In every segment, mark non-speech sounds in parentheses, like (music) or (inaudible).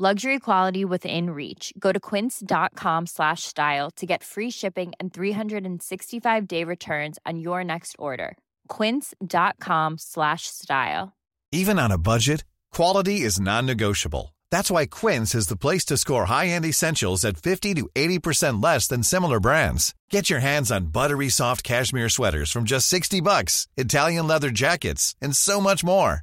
Luxury quality within reach. Go to quince.com slash style to get free shipping and 365 day returns on your next order. Quince.com slash style. Even on a budget, quality is non-negotiable. That's why Quince is the place to score high-end essentials at 50 to 80% less than similar brands. Get your hands on buttery soft cashmere sweaters from just 60 bucks, Italian leather jackets, and so much more.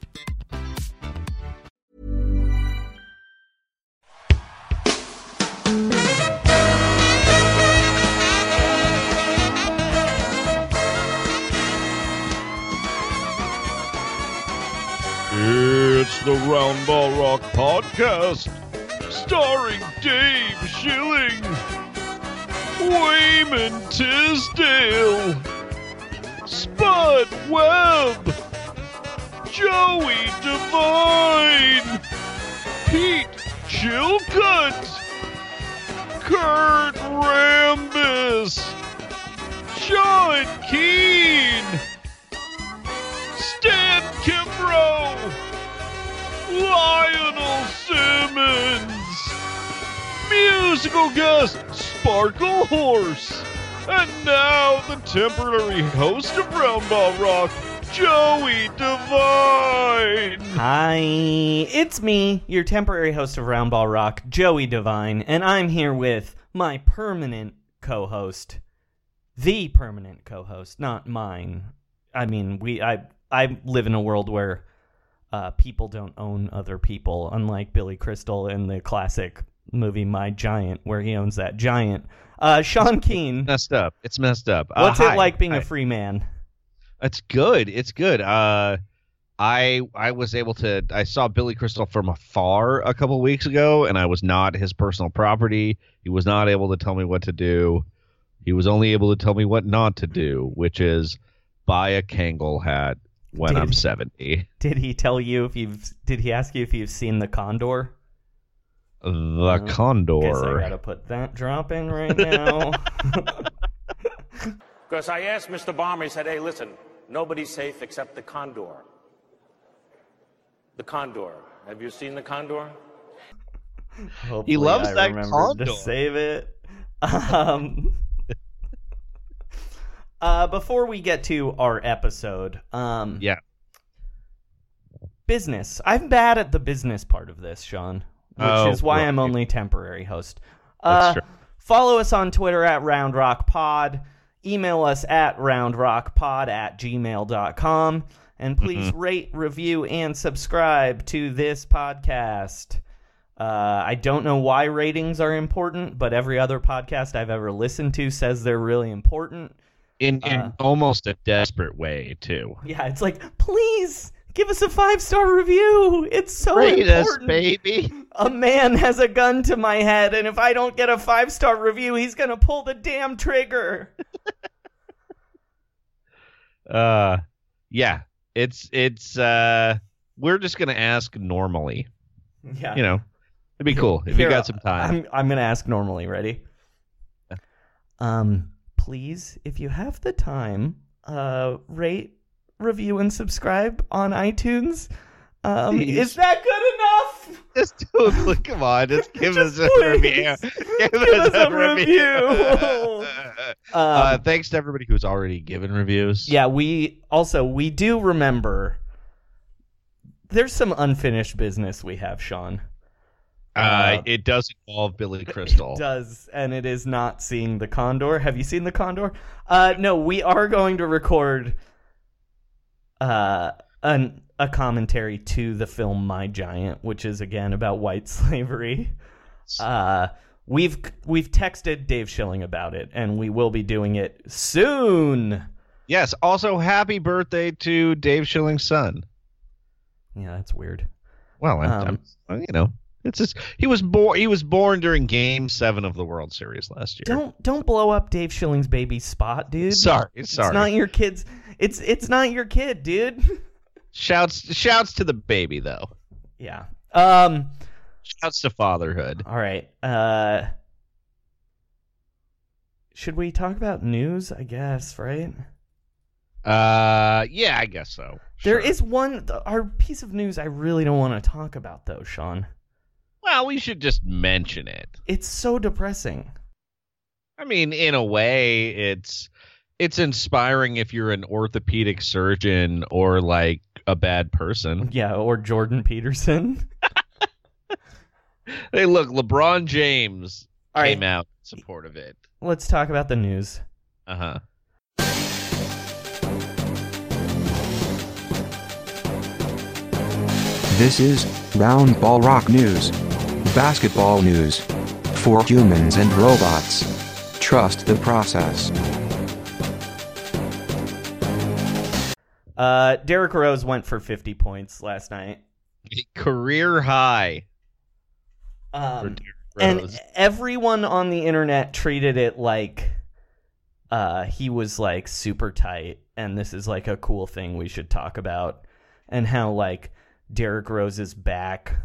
The Roundball Rock Podcast, starring Dave Schilling, Wayman Tisdale, Spud Webb, Joey Devine, Pete Chilcutt, Kurt Rambis, Sean Keane, Stan Kimbrough, musical guest Sparkle Horse, and now the temporary host of Roundball Rock, Joey Devine. Hi, it's me, your temporary host of Roundball Rock, Joey Devine, and I'm here with my permanent co host. The permanent co host, not mine. I mean, we I I live in a world where uh, people don't own other people, unlike Billy Crystal in the classic movie My Giant, where he owns that giant. Uh, Sean Keane, Messed up. It's messed up. Uh, what's hi. it like being Hi. a free man? It's good. It's good. Uh, I I was able to. I saw Billy Crystal from afar a couple weeks ago, and I was not his personal property. He was not able to tell me what to do. He was only able to tell me what not to do, which is buy a Kangol hat when Did I'm 70. Did he tell you if you've? Did he ask you if you've seen the Condor? The Uh, Guess I gotta put that drop in right now. (laughs) Because I asked Mr. Bomber, he said, hey, listen, nobody's safe except the Condor. The Condor. Have you seen the Condor? Hopefully loves I that remembered condor. To save it. Um, (laughs) uh, before we get to our episode, um, Yeah. business. I'm bad at the business part of this, Sean, which Oh, is why right. I'm only temporary host. That's Uh, true. Follow us on Twitter at Round Rock Pod. Email us at roundrockpod at gmail.com. And please Mm-hmm. rate, review, and subscribe to this podcast. Uh, I don't know why ratings are important, but every other podcast I've ever listened to says they're really important. In in uh, almost a desperate way too. Yeah, it's like, please give us a five star review. It's so Rate us, important. baby. A man has a gun to my head, and if I don't get a five star review, he's gonna pull the damn trigger. (laughs) Uh, yeah. It's it's uh, we're just gonna ask normally. Yeah, You know, it'd be cool if Here, you got some time. I'm I'm gonna ask normally. Ready? Um, please, if you have the time, uh, rate, review, and subscribe on iTunes. Um, Please. is that good enough? Just do (laughs) it. Come on, just (laughs) give Just us a review. (laughs) Give, us a review. uh, Um, thanks to everybody who's already given reviews. Yeah, we also we do remember there's some unfinished business we have, Sean. uh, uh, it does involve Billy Crystal. It does, and it is not seeing the Condor. Have you seen the Condor? Uh, no, we are going to record uh, an, a commentary to the film My Giant, which is again about white (laughs) slavery. Uh, we've we've texted Dave Schilling about it, and we will be doing it soon. Yes. Also, happy birthday to Dave Schilling's son. Yeah, that's weird. Well, I'm, Um, I'm- well, you know, it's just he was born. He was born during Game Seven of the World Series last year. Don't don't blow up Dave Schilling's baby spot, dude. Sorry, sorry. It's not your kid's. It's it's not your kid, dude. (laughs) Shouts, shouts to the baby though. yeah. Um. Shouts to fatherhood. All right. Uh. Should we talk about news? I guess right. Uh, yeah, I guess so. There Sure. is one our piece of news I really don't want to talk about though, Sean. Well, we should just mention it. It's so depressing. I mean, in a way, it's it's inspiring if you're an orthopedic surgeon or like a bad person. Yeah, or Jordan Peterson. (laughs) (laughs) Hey, look, LeBron James All came right. out in support of it. Let's talk about the news. Uh huh. This is Round Ball Rock News. Basketball news. For humans and robots. Trust the process. Uh, Derrick Rose went for 50 points last night. Career high Um, and everyone on the internet treated it like uh, he was like super tight, and this is like a cool thing we should talk about, and how like Derrick Rose is back.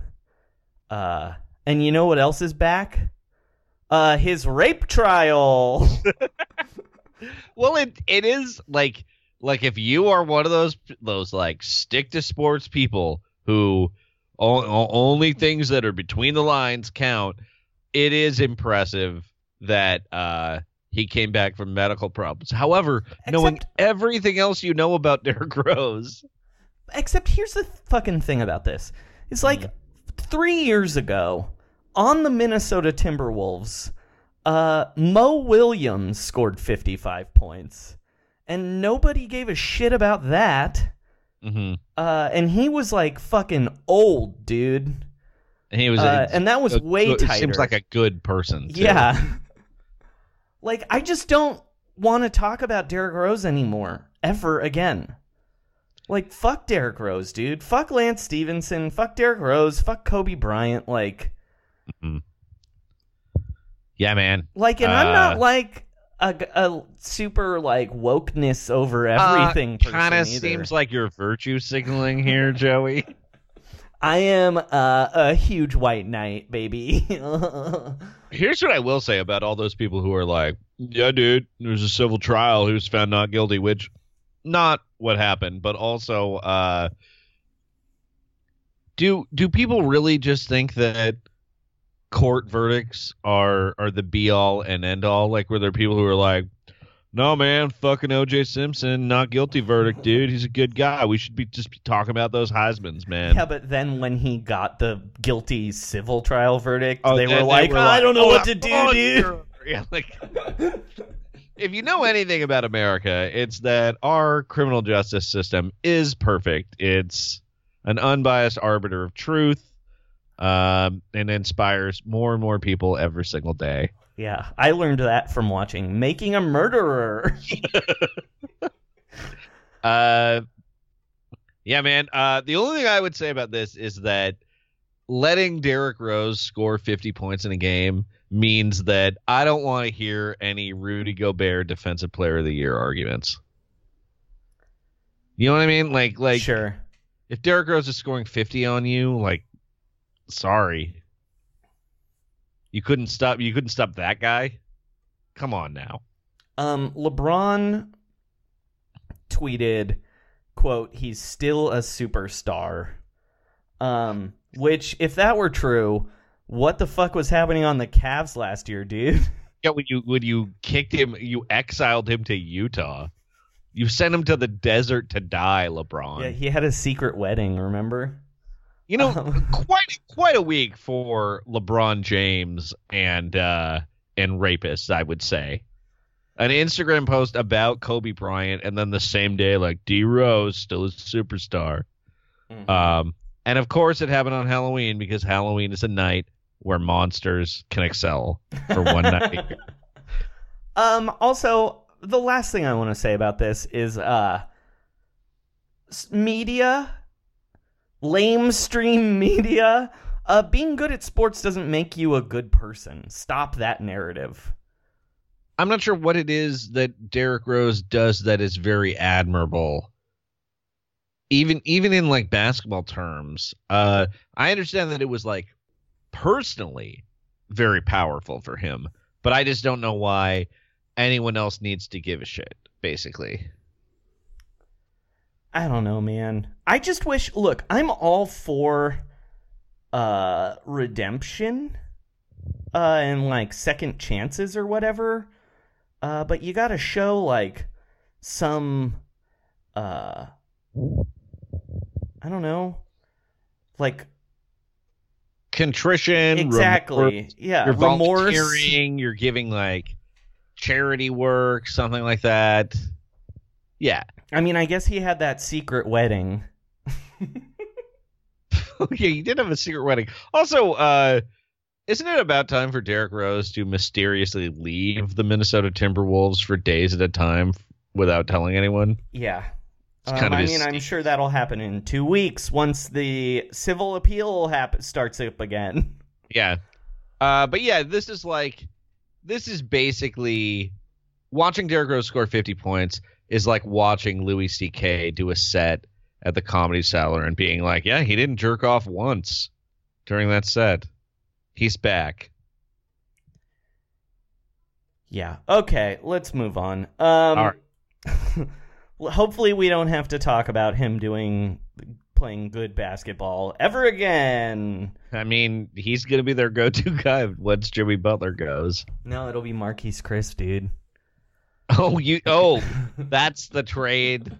Uh, and you know what else is back? Uh, his rape trial. (laughs) Well, it it is like like if you are one of those those like stick to sports people who o- o- only things that are between the lines count. It is impressive that uh he came back from medical problems. However, knowing everything else you know about (laughs) Derrick Rose, Except here's the fucking thing about this. It's like three years ago on the Minnesota Timberwolves, uh, Mo Williams scored 55 points. And nobody gave a shit about that. hmm Uh, and he was like fucking old, dude. and he was, Uh, a, and that was a way tighter. Seems like a good person. too. Yeah. (laughs) like, I just don't want to talk about Derrick Rose anymore, ever again. Like, fuck Derrick Rose, dude. Fuck Lance Stephenson. Fuck Derrick Rose. Fuck Kobe Bryant. Like, yeah, man. like, and I'm not Uh, like a, a super like wokeness over everything. person kind of seems like you're virtue signaling here, (laughs) Joey. I am uh, a huge white knight, baby. (laughs) Here's what I will say about all those people who are like, "Yeah, dude, there's a civil trial. He was found not guilty," which not what happened, but also, uh, do do people really just think that court verdicts are are the be all and end all? Like, were there people who are like, "No, man, fucking O.J. Simpson, not guilty verdict, dude. He's a good guy. We should be just be talking about those Heisman's, man." Yeah, but then when he got the guilty civil trial verdict, Oh, they then were like, I don't know "Oh, what to do, oh, dude. you're-" Yeah, like if you know anything about America, it's that our criminal justice system is perfect. It's an unbiased arbiter of truth, um, and inspires more and more people every single day. Yeah, I learned that from watching Making a Murderer. (laughs) Uh, yeah, man. Uh, the only thing I would say about this is that letting Derrick Rose score 50 points in a game means that I don't want to hear any Rudy Gobert Defensive Player of the Year arguments. You know what I mean? Like, like sure. if Derrick Rose is scoring 50 on you, like, sorry, you couldn't stop. You couldn't stop that guy. Come on now. Um, LeBron tweeted, "quote He's still a superstar." Um, Which, if that were true, what the fuck was happening on the Cavs last year, dude? (laughs) Yeah, when you when you kicked him, you exiled him to Utah. You sent him to the desert to die, LeBron. Yeah, he had a secret wedding. Remember? You know, Um, (laughs) quite quite a week for LeBron James and uh and rapists, I would say. An Instagram post about Kobe Bryant, and then the same day, like D Rose still a superstar. Mhm. Um, and of course, it happened on Halloween because Halloween is a night where monsters can excel for one night. (laughs) Um. Also, the last thing I want to say about this is, uh, media, lamestream (laughs) media. Uh, being good at sports doesn't make you a good person. Stop that narrative. I'm not sure what it is that Derrick Rose does that is very admirable. Even even in like basketball terms, uh, I understand that it was like personally very powerful for him, but I just don't know why anyone else needs to give a shit. Basically, I don't know, man. I just wish. Look, I'm all for uh redemption, uh, and like second chances or whatever. Uh, but you got to show like some, uh, I don't know, like contrition, exactly, remorse, yeah, you're remorse. volunteering, you're giving like charity work, something like that. Yeah, I mean, I guess he had that secret wedding. (laughs) okay, he did have a secret wedding. Also, uh, isn't it about time for Derrick Rose to mysteriously leave the Minnesota Timberwolves for days at a time without telling anyone? Yeah. Um, I mean, I'm sure that'll happen in two weeks once the civil appeal hap- starts up again. Yeah. Uh, but yeah, this is like, this is basically watching Derrick Rose score 50 points is like watching Louis C.K. do a set at the Comedy Cellar and being like, yeah, he didn't jerk off once during that set. He's back. Yeah. Okay, let's move on. Um, (laughs) hopefully, we don't have to talk about him doing playing good basketball ever again. I mean, he's going to be their go to (laughs) guy once Jimmy Butler goes. No, it'll be Marquese Chriss, dude. Oh, you. Oh, (laughs) that's the trade.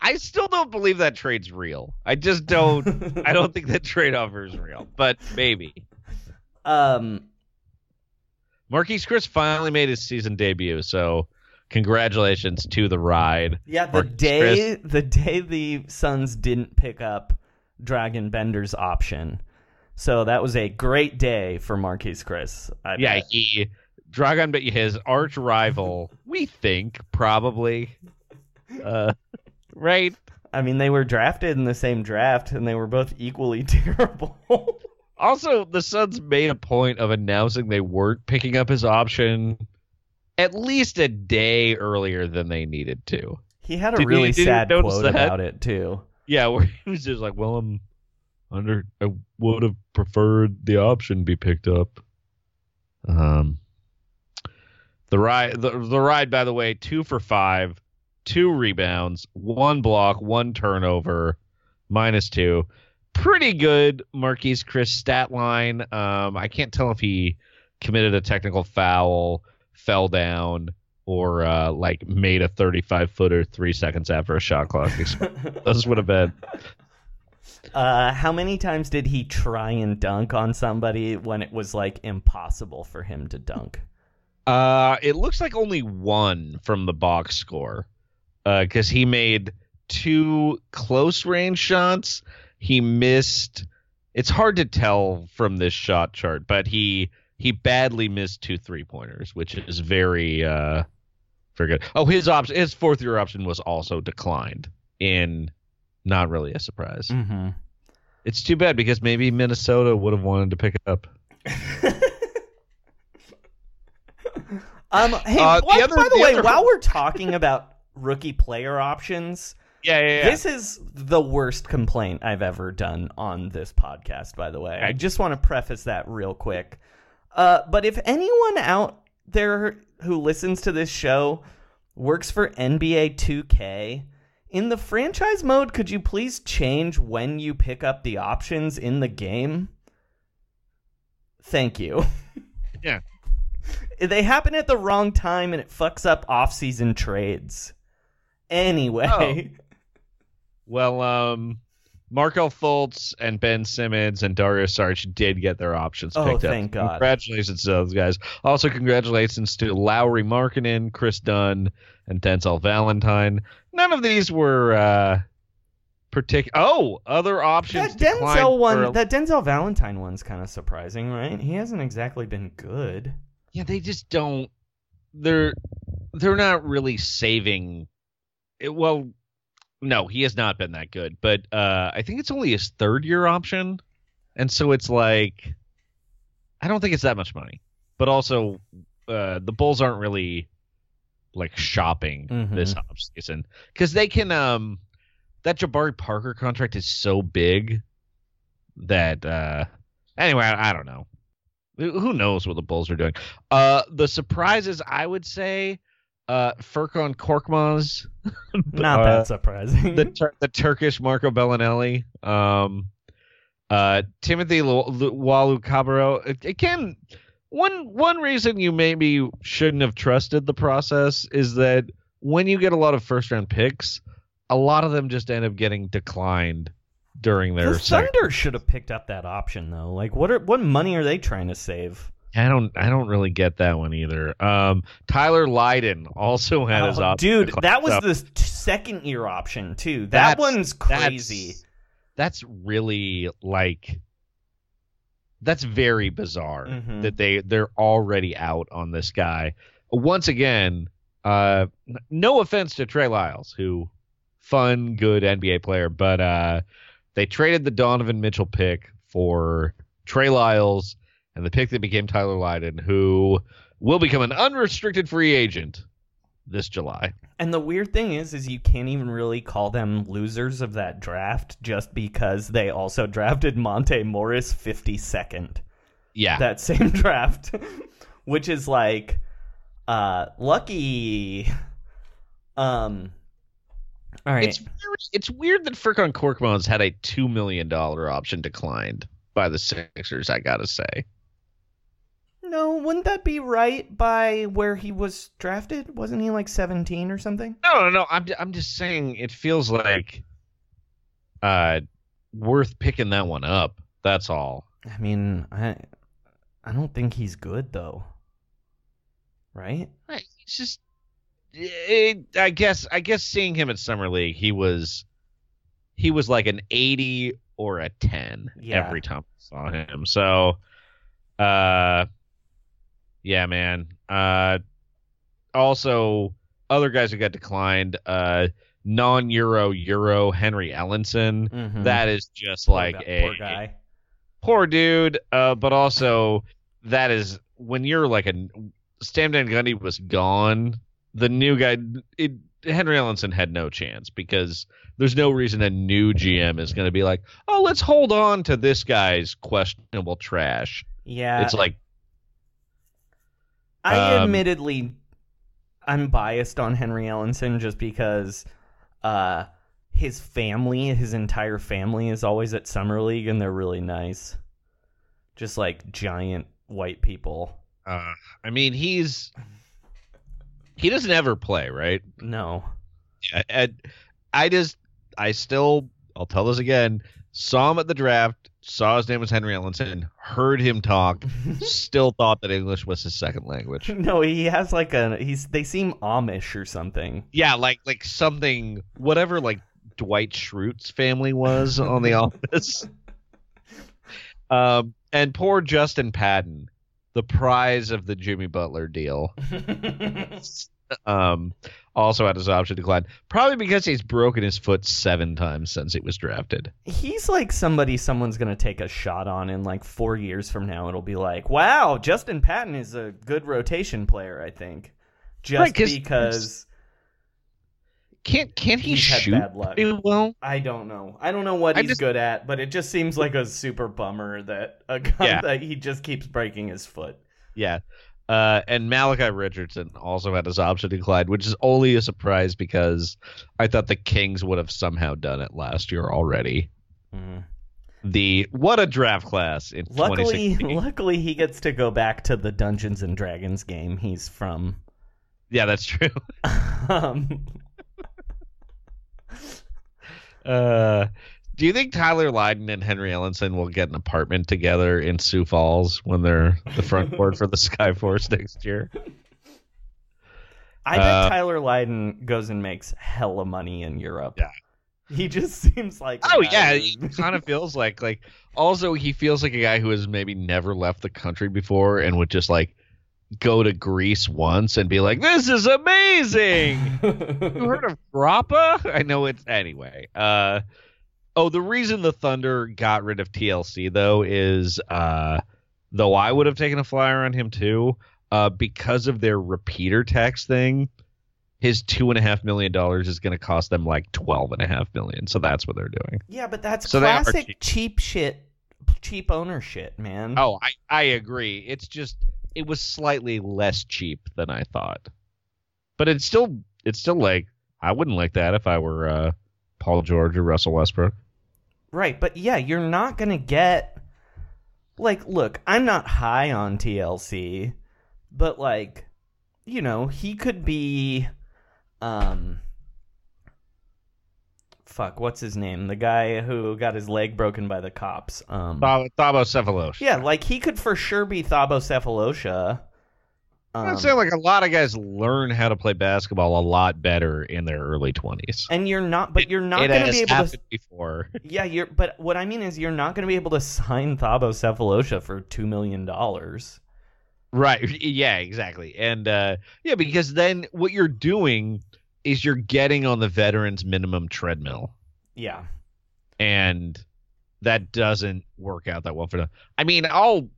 I still don't believe that trade's real. I just don't. I don't think that trade offer is real, but maybe. Um, Marquese Chriss finally made his season debut, so congratulations to the ride. yeah, the Marquese day the day the Suns didn't pick up Dragan Bender's option, so that was a great day for Marquese Chriss. I Yeah, bet. he Dragan, but his arch rival, we think probably, uh, right? I mean, they were drafted in the same draft, and they were both equally (laughs) terrible. Also, the Suns made a point of announcing they weren't picking up his option at least a day earlier than they needed to. he had a Did really you- sad quote that? about it too. Yeah, (laughs) where he was just like, "Well, I'm under. I would have preferred the option be picked up." Um, the ride, the, the ride, by the way, two for five, two rebounds, one block, one turnover, minus two. Pretty good Marquese Chriss stat line. Um, I can't tell if he committed a technical foul, fell down, or uh, like made a 35 footer three seconds after a shot clock. (laughs) Those would have been. Uh, how many times did he try and dunk on somebody when it was like impossible for him to dunk? Uh, it looks like only one from the box score, because he made two close range shots. He missed. It's hard to tell from this shot chart, but he he badly missed two three pointers, which is very uh very good. Oh, his option, his fourth year option was also declined. In not really a surprise. Mm-hmm. It's too bad because maybe Minnesota would have wanted to pick it up. (laughs) (laughs) Um, hey, Uh, the by, other- by the, the way, other- while we're talking about rookie player options, Yeah, yeah, yeah. this is the worst complaint I've ever done on this podcast. By the way, I just want to preface that real quick. Uh, but if anyone out there who listens to this show works for NBA 2K, In the franchise mode, could you please change when you pick up the options in the game? Thank you. Yeah. They happen at the wrong time and it fucks up off-season trades. Anyway, Well, um, Markelle Fultz and Ben Simmons and Dario Sarge did get their options Oh, picked up. thank God. Congratulations to those guys. Also, congratulations to Lauri Markkanen, Kris Dunn, and Denzel Valentine. None of these were uh, particular. Oh, other options. that Denzel one, for- that Denzel Valentine one's kind of surprising, right? He hasn't exactly been good. Yeah, they just don't. They're they're not really saving. It, well, no, he has not been that good. But uh, I think it's only his third year option, and so it's like, I don't think it's that much money. But also, uh, the Bulls aren't really like shopping Mhm. this offseason because they can. Um, that Jabari Parker contract is so big that. Uh, anyway, I, I don't know. Who who knows what the Bulls are doing? Uh, the surprises, I would say, uh, Furkan Korkmaz, (laughs) Not uh, that surprising. the Tur- the Turkish Marco Belinelli, um, uh, Timothy Lu- Lu- Walu Cabarro. Again, one one reason you maybe shouldn't have trusted the process is that when you get a lot of first round picks, a lot of them just end up getting declined during their the. Thunder should have picked up that option though. Like, what are what money are they trying to save? I don't I don't really get that one either. Um, Tyler Lydon also had his Oh, option dude, that was So the second year option too. That That's- one's crazy. That's really like that's very bizarre Mhm. that they they're already out on this guy. Once again, uh, no offense to Trey Lyles, who fun, good NBA player, but uh, they traded the Donovan Mitchell pick for Trey Lyles and the pick that became Tyler Lydon, who will become an unrestricted free agent this July. And the weird thing is, is you can't even really call them losers of that draft just because they also (laughs) drafted Monte Morris 52nd. Yeah, That same (laughs) draft, which is like, uh, lucky. Um, all right. It's weird, it's weird that Furkan Korkmaz had a two million dollar option declined by the Sixers. I gotta say, no, wouldn't that be right by where he was drafted? Wasn't he like 17 or something? no, no, no. I'm I'm just saying it feels like uh worth picking that one up. That's all. I mean, I, I don't think he's good though. Right? Right, It's just, it, I guess I guess seeing him at summer league, he was he was like an eighty or a ten Yeah. every time I saw him. So, uh, yeah, man. Uh, also other guys who got declined, uh, non-Euro Euro Henry Ellenson. Mhm. That is just like a poor guy. poor dude. Uh, but also that is when you're like a Stan Van Gundy was gone. The new guy, it, Henry Ellenson had no chance because there's no reason a new GM is going to be like, oh, let's hold on to this guy's questionable trash. Yeah, it's like, I um, admittedly, I'm biased on Henry Ellenson just because uh, his family, his entire family, is always at summer league and they're really nice, just like giant white people. uh, I mean, he's he doesn't ever play, right? No, I, I, I just, I still, I'll tell this again. Saw him at the draft. Saw his name was Henry Ellenson. Heard him talk. (laughs) still thought that English was his second language. (laughs) no, he has like a he's. They seem Amish or something. Yeah, like like something, whatever, like Dwight Schrute's family was on The (laughs) Office. Um, and poor Justin Patton, the prize of the Jimmy Butler deal. (laughs) Um, also had his option declined, probably because he's broken his foot seven times since he was drafted. He's like somebody someone's gonna take a shot on in like four years from now. It'll be like, wow, Justin Patton is a good rotation player. I think just Right, 'cause- because Can't can't he He's had shoot bad luck. well? I don't know. I don't know what I he's just- good at, but it just seems like a super bummer that a guy Yeah. (laughs) that he just keeps breaking his foot. Yeah. Uh, and Malachi Richardson also had his option declined, which is only a surprise because I thought the Kings would have somehow done it last year already. Mm. The what a draft class in Luckily, luckily he gets to go back to the Dungeons and Dragons game he's from. Yeah, that's true. (laughs) Um, Uh, do you think Tyler Lydon and Henry Ellenson will get an apartment together in Sioux Falls when they're the front court for the (laughs) Skyforce next year? I bet Uh, Tyler Lydon goes and makes hella money in Europe. Yeah. He just (laughs) seems like Oh yeah, it kind of feels like like also he feels like a guy who has maybe never left the country before and would just like go to Greece once and be like, "This is amazing." (laughs) you heard of Grappa? I know it's anyway. Uh oh, the reason the Thunder got rid of TLC though is uh though I would have taken a flyer on him too, uh because of their repeater tax thing. His two and a half million dollars is going to cost them like twelve and a half million, so that's what they're doing. yeah, but that's So they classic cheap. cheap shit, cheap owner shit, man. Oh, I I agree. It's just it was slightly less cheap than I thought, but it's still it's still like I wouldn't like that if I were uh, Paul George or Russell Westbrook. Right, but yeah, you're not gonna get like look, I'm not high on TLC, but like, you know, he could be um fuck, what's his name? The guy who got his leg broken by the cops. Um Thabo Thabo Sefolosha. Yeah, like he could for sure be Thabo Sefolosha. I'm Um, saying like a lot of guys learn how to play basketball a lot better in their early twenties. and you're not but you're not going to be able to before. (laughs) Yeah, you're. But what I mean is, you're not going to be able to sign Thabo Sefolosha for two million dollars. Right. (laughs) Yeah, exactly. And uh yeah, because then what you're doing is you're getting on the veterans minimum treadmill. Yeah, And that doesn't work out that well for them. I mean, I'll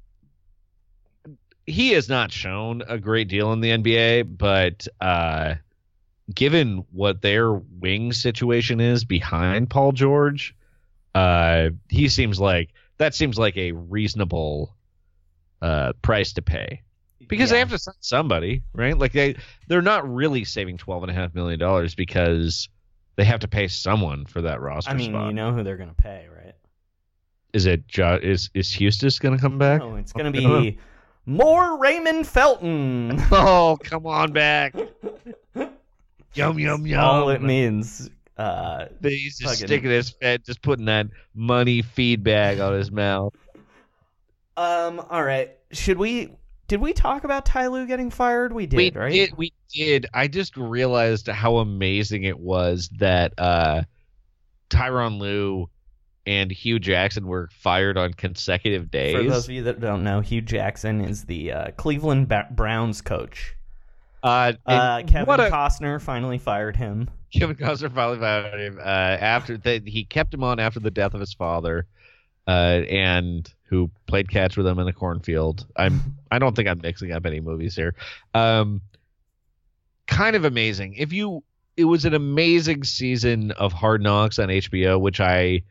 he has not shown a great deal in the NBA, but uh given what their wing situation is behind Paul George, uh he seems like that seems like a reasonable uh price to pay because they have to sign somebody, right? Like they they're not really saving twelve and a half million dollars because they have to pay someone for that roster I mean, spot. you know who they're going to pay, right? Is it jo- is is Houston going to come back? No, it's going (laughs) to be more Raymond Felton. (laughs) oh, come on back! (laughs) yum yum yum. All it means. Uh, He's just fucking- sticking his head, just putting that money feed bag on his mouth. um. All right. Should we? Did we talk about Ty Lue getting fired? We did, we right? did we did i just realized how amazing it was that uh tyronn Lue and hue jackson were fired on consecutive days For those of you that don't know, Hue Jackson is the uh, Cleveland ba- Browns coach. uh, Uh, Kevin what a, Costner finally fired him. kevin costner finally fired him uh after he kept him on after the death of his father uh and who played catch with him in the cornfield i'm i don't think i'm mixing up any movies here um kind of amazing if you it was an amazing season of hard knocks on hbo which i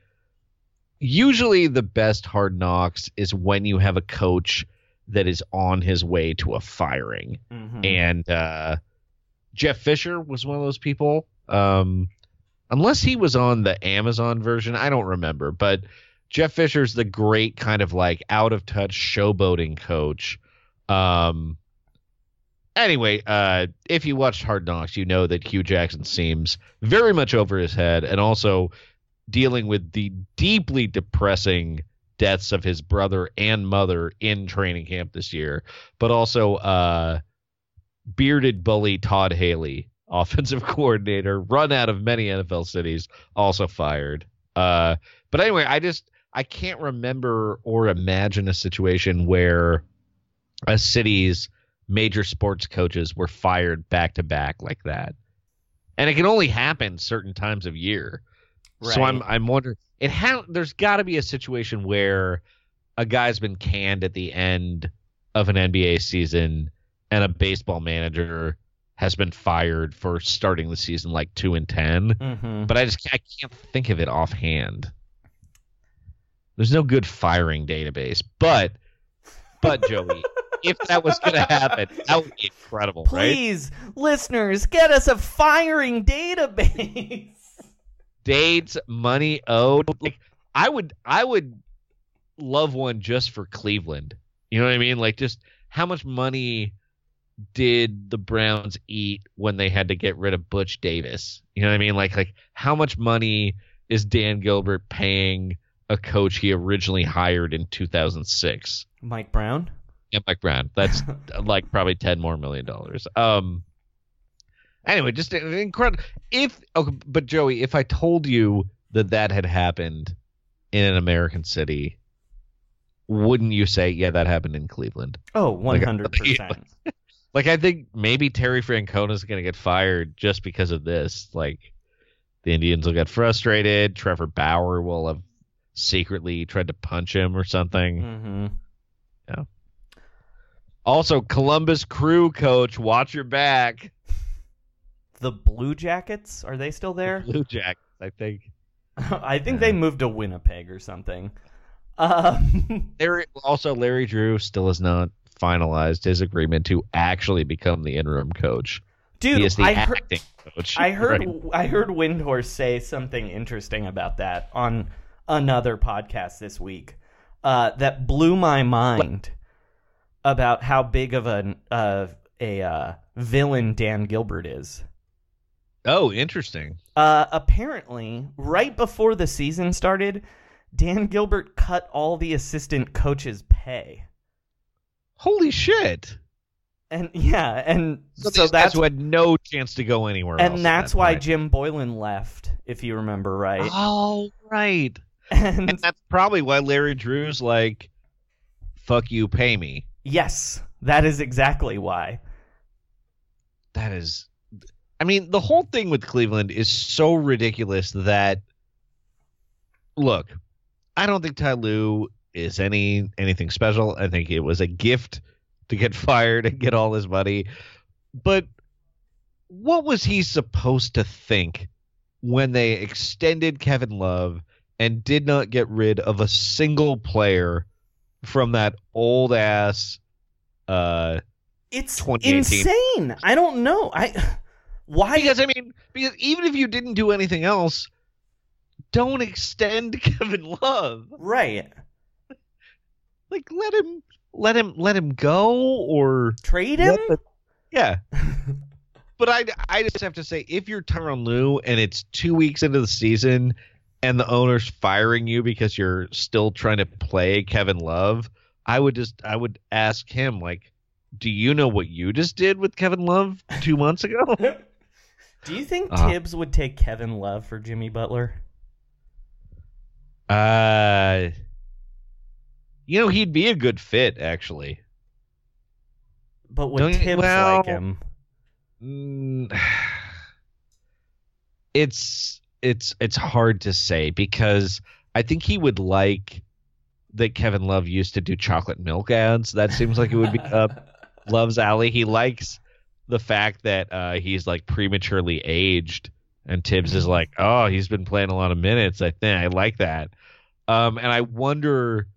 usually the best hard knocks is when you have a coach that is on his way to a firing Mhm. and uh, Jeff Fisher was one of those people. Um, unless he was on the Amazon version, I don't remember. But Jeff Fisher's the great kind of like out of touch showboating coach. Um, anyway, uh, if you watched Hard Knocks, you know that Hue Jackson seems very much over his head, and also dealing with the deeply depressing deaths of his brother and mother in training camp this year, but also uh, bearded bully Todd Haley, (laughs) offensive coordinator, run out of many NFL cities, also fired. Uh, but anyway, I just I can't remember or imagine a situation where a city's major sports coaches were fired back to back like that. And it can only happen certain times of year. So I'm I'm wondering it ha- there's got to be a situation where a guy's been canned at the end of an NBA season and a baseball manager has been fired for starting the season like 2 and 10 Mhm. but I just I can't think of it offhand. There's no good firing database, but but Joey, if that was going to happen, that would be incredible, right? Please, listeners, get us a firing database. Dates, money owed. Like I would, I would love one just for Cleveland. You know what I mean? Like just how much money did the Browns eat when they had to get rid of Butch Davis? You know what I mean? Like like how much money is Dan Gilbert paying a coach he originally hired in 2006? Mike Brown? Yeah, Mike Brown. That's (laughs) like probably 10 more million dollars. Um anyway, just incredible if okay, but Joey, if I told you that that had happened in an American city, wouldn't you say, yeah, that happened in Cleveland? Oh, Like, 100%. (laughs) Like I think maybe Terry Francona's gonna get fired just because of this. Like the Indians will get frustrated. Trevor Bauer will have secretly tried to punch him or something. hmm Also, Columbus Crew coach, watch your back. The Blue Jackets, are they still there? Blue Jackets, I think. (laughs) I think they moved to Winnipeg or something. Um, (laughs) Larry, also, Larry Drew still has not finalized his agreement to actually become the interim coach. dude, he is the I heard, coach. I heard Right. I heard Windhorst say something interesting about that on another podcast this week uh, that blew my mind about how big of an of a uh, villain Dan Gilbert is. Oh, interesting. Uh, apparently, right before the season started, Dan Gilbert cut all the assistant coaches' pay. Holy shit! And yeah, and So, so, that's who had no chance to go anywhere and at that's that why point. Jim Boylan left, if you remember right. Oh, right. And And that's probably why Larry Drew's like, "Fuck you, pay me." Yes, that is exactly why. That is, I mean, the whole thing with Cleveland is so ridiculous that, look, I don't think Ty Lue is any anything special. I think it was a gift to get (laughs) fired and get all his money, but what was he supposed to think when they extended Kevin Love and did not get rid of a single player from that old ass uh It's 2018. insane. I don't know. I (sighs) why because I mean because even if you didn't do anything else, don't extend (laughs) Kevin Love. right. Like let him let him let him go or Trade him? the- yeah. (laughs) but I I just have to say if you're Tyronn Lue and it's 2 weeks into the season and the owner's firing you because you're still trying to play Kevin Love, I would just I would ask him like do you know what you just did with Kevin Love 2 months ago? (laughs) Do you think Uh-huh. Thibs would take Kevin Love for Jimmy Butler? Uh, you know, he'd be a good fit, actually. But would Don't Thibs well- like him? Mm, (sighs) it's it's it's hard to say because I think he would like that Kevin Love used to do chocolate milk ads. That seems like it would be up (laughs) Love's alley. He likes the fact that uh, he's like prematurely aged, and Thibs is like, oh, he's been playing a lot of minutes. I think I like that. Um, and I wonder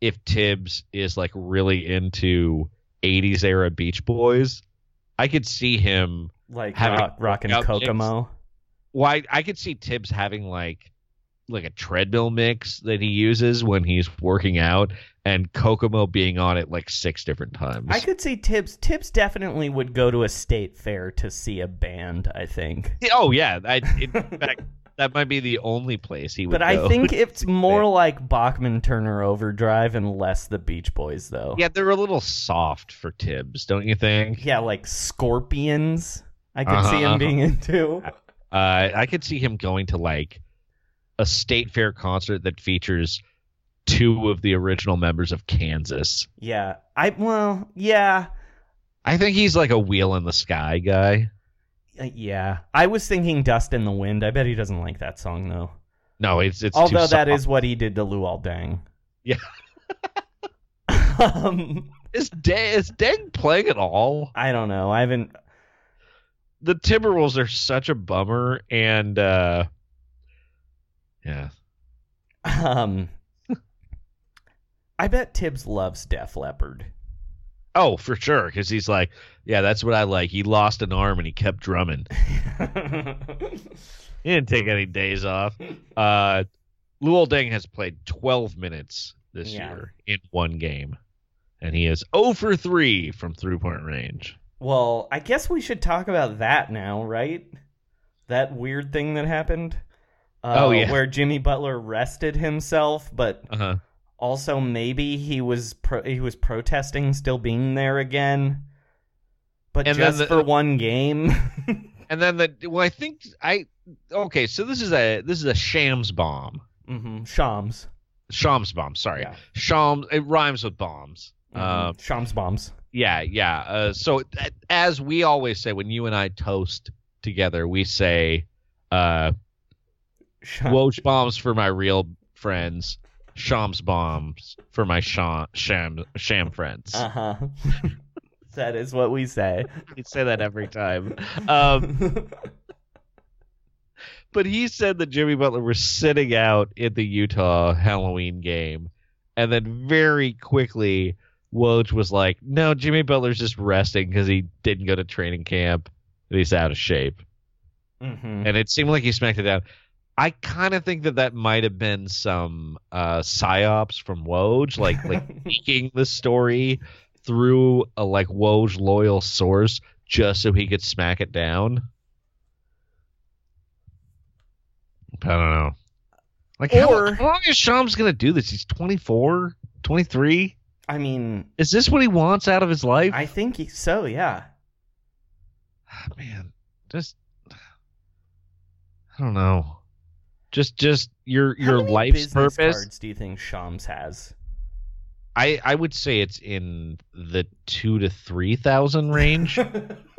if Thibs is like really into '80s era Beach Boys. I could see him. like having rock, rocking mix. Why I could see Thibs having like like a treadmill mix that he uses when he's working out, and Kokomo being on it like six different times. I could see Thibs. Thibs definitely would go to a state fair to see a band. I think. Oh yeah, I, in fact, (laughs) that might be the only place he would. But I think it's (laughs) more like Bachman Turner Overdrive and less the Beach Boys, though. yeah, they're a little soft for Thibs, don't you think? Yeah, like Scorpions. I could see Uh-huh, him being into. (laughs) Uh, I could see him going to like a state fair concert that features two of the original members of Kansas. Yeah, I well, yeah, I think he's like a wheel in the sky guy. uh, yeah. I was thinking "Dust in the Wind." I bet he doesn't like that song though. No, it's it's too Although that is what he did to Luol Deng. Yeah. (laughs) um, Is Deng, is Deng playing at all? I don't know. I haven't. The Timberwolves are such a bummer, and uh, yeah, Um, I bet Thibs loves Def Leppard. Oh, for sure, because he's like, yeah, that's what I like. He lost an arm and he kept drumming. (laughs) He didn't take any days off. Uh, Luol Deng has played 12 minutes this Yeah. year in one game, and he is 0 for 3 from three point range. Well, I guess we should talk about that now, right? That weird thing that happened. Uh, Oh, yeah. where Jimmy Butler rested himself, but Uh huh. also maybe he was pro- he was protesting still being there again, but And just the- for one game. (laughs) And then the well, I think I okay. So this is a this is a Shams bomb, mm-hmm. Shams. Shams bomb. Sorry, Yeah. Shams. It rhymes with bombs. Mhm. Um, Shams bombs. Yeah, yeah. Uh, so as we always say, when you and I toast together, we say, uh, "Woj bombs for my real friends, Shams bombs for my sham sham sham friends." Uh huh. (laughs) that is what we say. we say that every time. Um, (laughs) but he said that Jimmy Butler was sitting out in the Utah Halloween game, and then very quickly Woj was like, "No, Jimmy Butler's just resting because he didn't go to training camp and he's out of shape." Mhm. And it seemed like he smacked it down. I kind of think that that might have been some uh, psyops from Woj, like like (laughs) leaking the story through a like Woj loyal source just so he could smack it down. I don't know. Like how, how long is Shams gonna do this? He's 24, 23? I mean, Is this what he wants out of his life? I think he- so. Yeah. (sighs) man, just I don't know. Just just your your life's purpose. cards do you think Shams has? I I would say it's in the two to three thousand range. (laughs)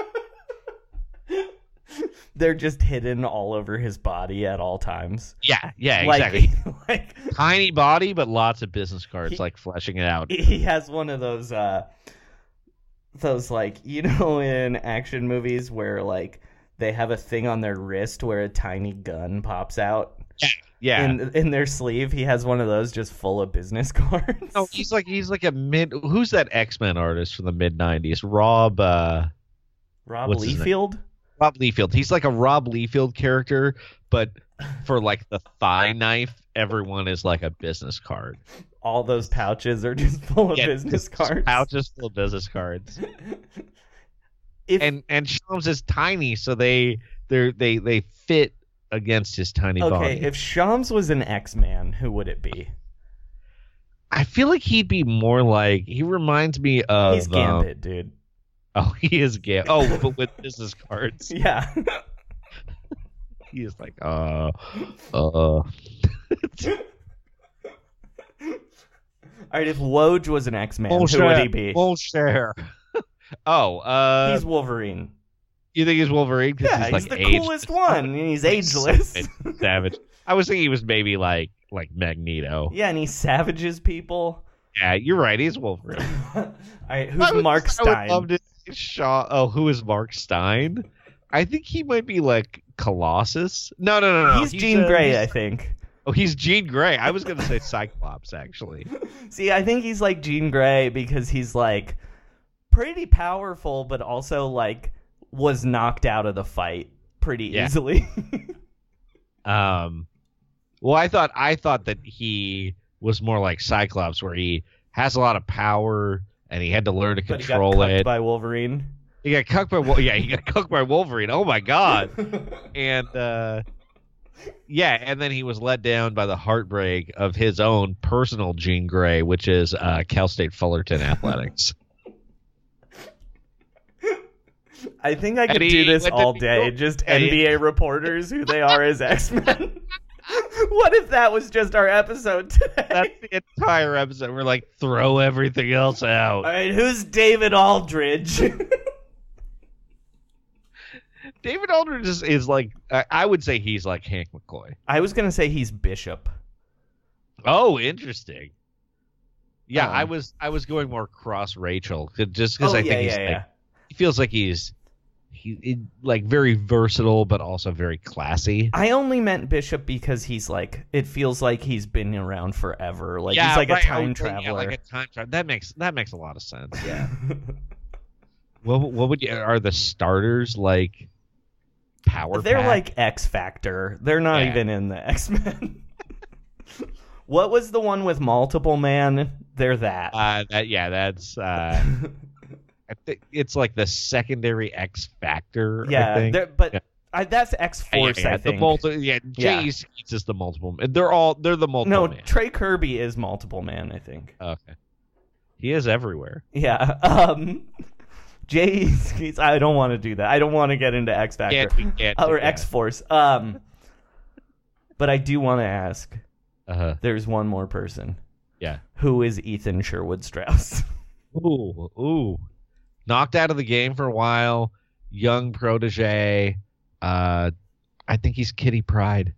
(laughs) They're just hidden all over his body at all times. yeah, yeah, Like- exactly. (laughs) like Tiny body, but lots of business cards, He- like fleshing it out. he has one of those uh those like you know (laughs) in action movies where like they have a thing on their wrist where a tiny gun pops out Yeah. in in their sleeve he has one of those just full of business cards oh, he's like he's like a mid. Who's that X Men artist from the mid '90s? Rob. uh rob what's his name? Liefeld Rob Liefeld. He's like a Rob Liefeld character, but for like the thigh knife, everyone is like a business card. all those pouches are just full of Yeah, business cards Pouches full of business cards. (laughs) if and and Shams is tiny, so they they they they fit against his tiny okay body. Okay, if shams was an x-man who would it be I feel like he'd be more like he reminds me of he's um, gambit dude oh, he is Gambit. Oh, but with business cards, (laughs) yeah he is like uh uh. (laughs) all right if woj was an x-man who would he be Bullshit. (laughs) oh, uh, he's wolverine you think he's Wolverine? Yeah, he's, he's, the aged- coolest one, and he's ageless. savage. I was thinking he was maybe like like Magneto. yeah, and he savages people. Yeah, you're right. He's Wolverine. All right, I who's would- Marc I Stein? would love to Shaw. Oh, who is Marc Stein? I think he might be like Colossus. No, no, no, no. he's Jean uh, Grey, he's- I think. Oh, he's Jean Grey. I was gonna say Cyclops actually. (laughs) See, I think he's like Jean Grey because he's like pretty powerful, but also like was knocked out of the fight pretty Yeah. easily. (laughs) Um, well, I thought I thought that he was more like Cyclops, where he has a lot of power and he had to learn to but he got control it. by Wolverine. He got cucked by yeah, he got (laughs) cucked by Wolverine. Oh my god! (laughs) and uh, yeah, and then he was let down by the heartbreak of his own personal Jean Grey, which is uh, Cal State Fullerton Athletics. (laughs) I think I could Eddie, do this all day. Just Eddie. NBA reporters who they are as X Men. (laughs) what if that was just our episode today? That's the entire episode. We're like, throw everything else out. All right, who's David Aldridge? (laughs) David Aldridge is, is like, I, I would say he's like Hank McCoy. I was gonna say he's Bishop. Oh, interesting. Yeah, Um, I was I was going more cross Rachel just because oh I yeah, think he's yeah, like yeah. he feels like he's he it, like very versatile, but also very classy. I only meant Bishop because he's like it feels like he's been around forever. Like yeah, he's like right, a time yeah, traveler. like a time traveler. That makes that makes a lot of sense. Yeah. (laughs) what what would you are the starters like? Power. They're Pack? like X Factor. They're not Yeah. even in the X Men. (laughs) what was the one with multiple man? They're that. uh, that yeah, that's uh, (laughs) I think it's like the secondary X Factor. I yeah, but Yeah. I, that's X Yeah, Force. yeah, I the think. multi, yeah, Yeah. Jay Skeets is the multiple. They're all they're the multiple. no, man. Trey Kirby is multiple man. I think. okay. He is everywhere. Yeah. (laughs) Um. Jay, he's- I don't want to do that. I don't want to get into X Factor or. X Force. Um. But I do want to ask. Uh-huh. There's one more person. Yeah. Who is Ethan Sherwood Strauss? (laughs) Ooh, ooh. Knocked out of the game for a while. Young protege. Uh, I think he's Kitty Pryde.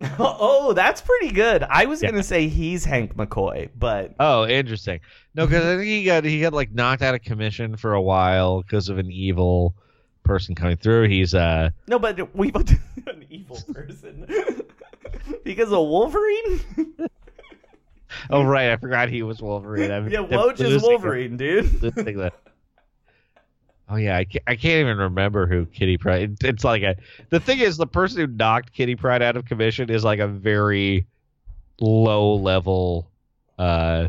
(laughs) oh, that's pretty good. I was Yeah. gonna say he's Hank McCoy, but Oh, interesting. No, because I think he got he got like knocked out of commission for a while because of an evil person coming through. He's uh no, but we've (laughs) an evil person (laughs) because of Wolverine. oh right, I forgot he was Wolverine. I'm, yeah, Woj is Wolverine, dude. Oh yeah, I can't, I can't even remember who Kitty Pryde. it- It's like a the thing is the person who knocked Kitty Pryde out of commission is like a very low level. Uh,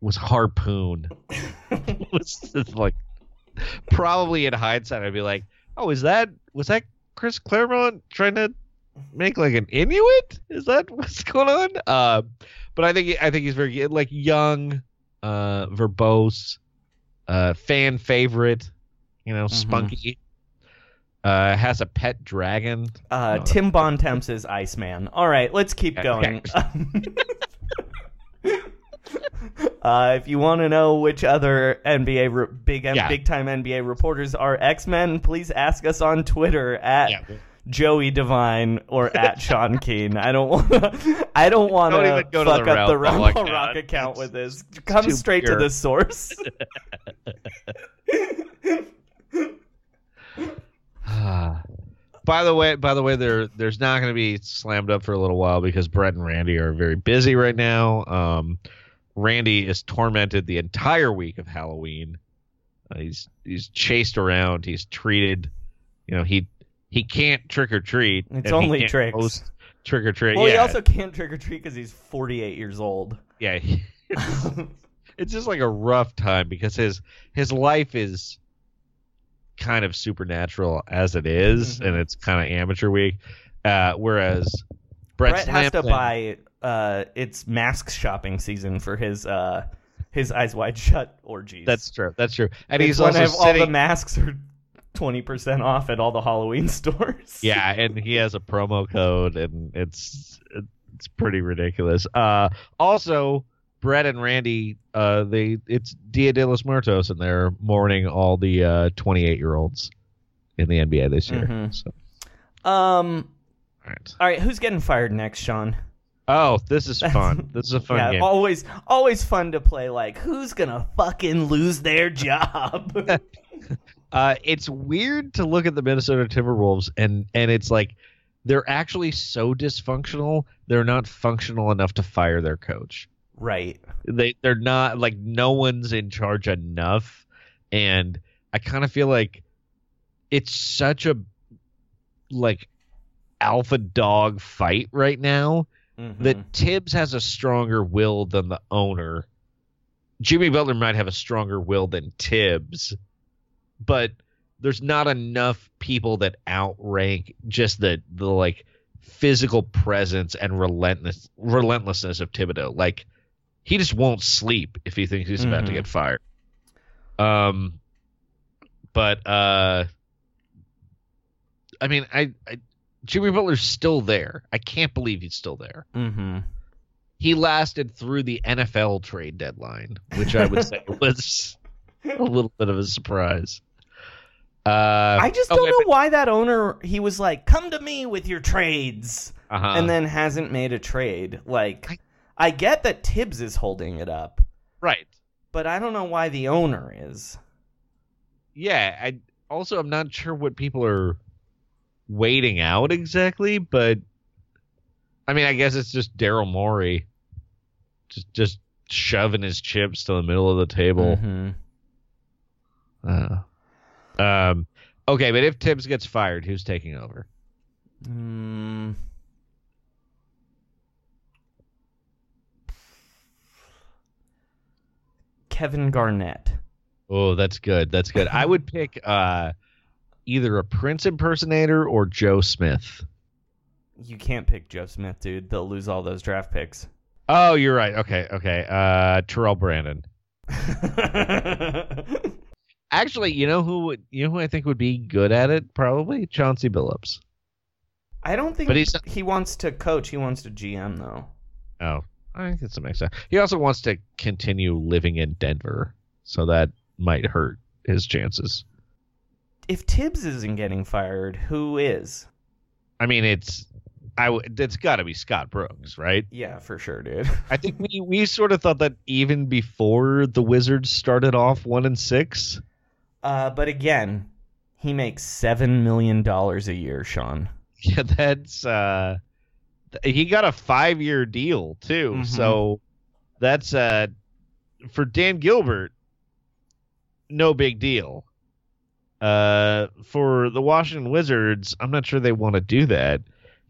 was Harpoon. (laughs) was just like probably in hindsight I'd be like, oh, is that was that Chris Claremont trying to make like an Inuit? Is that (laughs) what's going on? Uh, but I think I think he's very like young, uh, verbose, uh, fan favorite. You know, spunky. Uh, has a pet dragon. Uh, No, Tim Bontemps is Iceman. All right, let's keep going. (laughs) uh, if you want to know which other NBA re- big Yeah. big time NBA reporters are X Men, please ask us on Twitter at Yeah. Joey Divine or at (laughs) Sean Keen. I don't want to. (laughs) I don't want to fuck the up the Ball Ball Rock account. account It's- with this. Come straight pure. to the source. (sighs) by the way, by the way, there there's not going to be slammed up for a little while because Brett and Randy are very busy right now. Um, Randy is tormented the entire week of Halloween. Uh, he's he's chased around. He's treated. You know he he can't trick or treat. It's only tricks. Trick or treat. well, yeah, he also can't trick or treat because he's 48 years old. yeah. he- (laughs) it's just like a rough time because his his life is kind of supernatural as it is, and it's kind of amateur week. Uh, whereas Brett, Brett has to buy. Uh, it's mask shopping season for his uh his eyes wide shut orgies. That's true. That's true. And It's he's also have- all the masks are twenty percent off at all the Halloween (laughs) stores. yeah, and he has a promo code, and it's it's pretty ridiculous. Uh, also, Brett and Randy, uh, they it's Dia de los Muertos, and they're mourning all the uh 28 year olds in the NBA this year. Mhm. So, Um. all right. All right, who's getting fired next, Sean? Oh, this is fun. this is a fun (laughs) yeah, game. always, always fun to play. Like, who's gonna fucking lose their (laughs) job? (laughs) Uh, it's weird to look at the Minnesota Timberwolves and and it's like they're actually so dysfunctional. They're not functional enough to fire their coach. Right. They they're not like no one's in charge enough, and I kind of feel like it's such a like alpha dog fight right now Mhm. that Thibs has a stronger will than the owner. Jimmy Butler might have a stronger will than Thibs, but there's not enough people that outrank just the the like physical presence and relentless relentlessness of Thibodeau. Like he just won't sleep if he thinks he's about to Mhm. get fired. Um, but uh, I mean, I, I Jimmy Butler's still there. I can't believe he's still there. Mm-hmm. He lasted through the NFL trade deadline, which I would say (laughs) was a little bit of a surprise. Uh, I just don't wait, know why that owner. He was like, "Come to me with your trades," uh-huh. and then hasn't made a trade. Like, I- I get that Thibs is holding it up, right, but I don't know why the owner is. yeah, I also I'm not sure what people are waiting out exactly, but I mean, I guess it's just Daryl Morey just just shoving his chips to the middle of the table. Mhm. Uh, um, okay, but if Thibs gets fired, who's taking over? Mm. Kevin Garnett. Oh, that's good. That's good. I would pick uh, either a Prince impersonator or Joe Smith. You can't pick Joe Smith, dude. They'll lose all those draft picks. Oh, you're right. Okay, okay. Uh, Terrell Brandon. (laughs) Actually, you know who would you know who I think would be good at it? Probably Chauncey Billups. I don't think But he's- he wants to coach. He wants to GM though. Oh, I think that makes sense. He also wants to continue living in Denver, so that might hurt his chances. If Thibs isn't getting fired, who is? I mean, it's I w- it's got to be Scott Brooks, right? Yeah, for sure, dude. I think we we sort of thought that even before the Wizards started off one and six. Uh, but again, he makes seven million dollars a year, Sean. (laughs) Yeah, that's uh he got a 5-year deal too. Mhm. So that's uh for Dan Gilbert no big deal. Uh for the Washington Wizards, I'm not sure they want to do that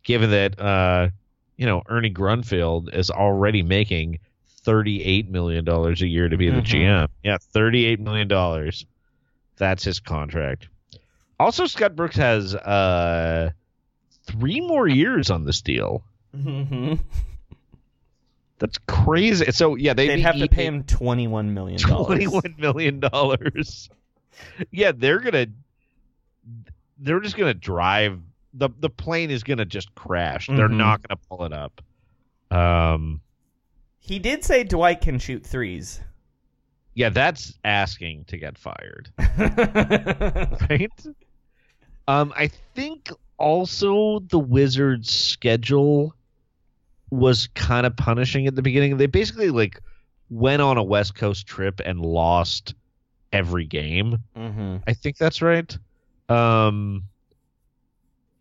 given that uh you know, Ernie Grunfeld is already making 38 million dollars a year to be the Mhm. GM. Yeah, 38 million dollars. That's his contract. Also Scott Brooks has uh three more years on this deal. Mm-hmm. That's crazy. So yeah, they They'd have to pay him twenty-one million dollars. twenty-one million dollars. yeah, they're gonna. They're just gonna drive the the plane is gonna just crash. They're Mhm. not gonna pull it up. Um. He did say Dwight can shoot threes. Yeah, that's asking to get fired, (laughs) right? Um, I think also the Wizards' schedule was kind of punishing at the beginning. They basically like went on a West Coast trip and lost every game. mm-hmm. I think that's right. Um,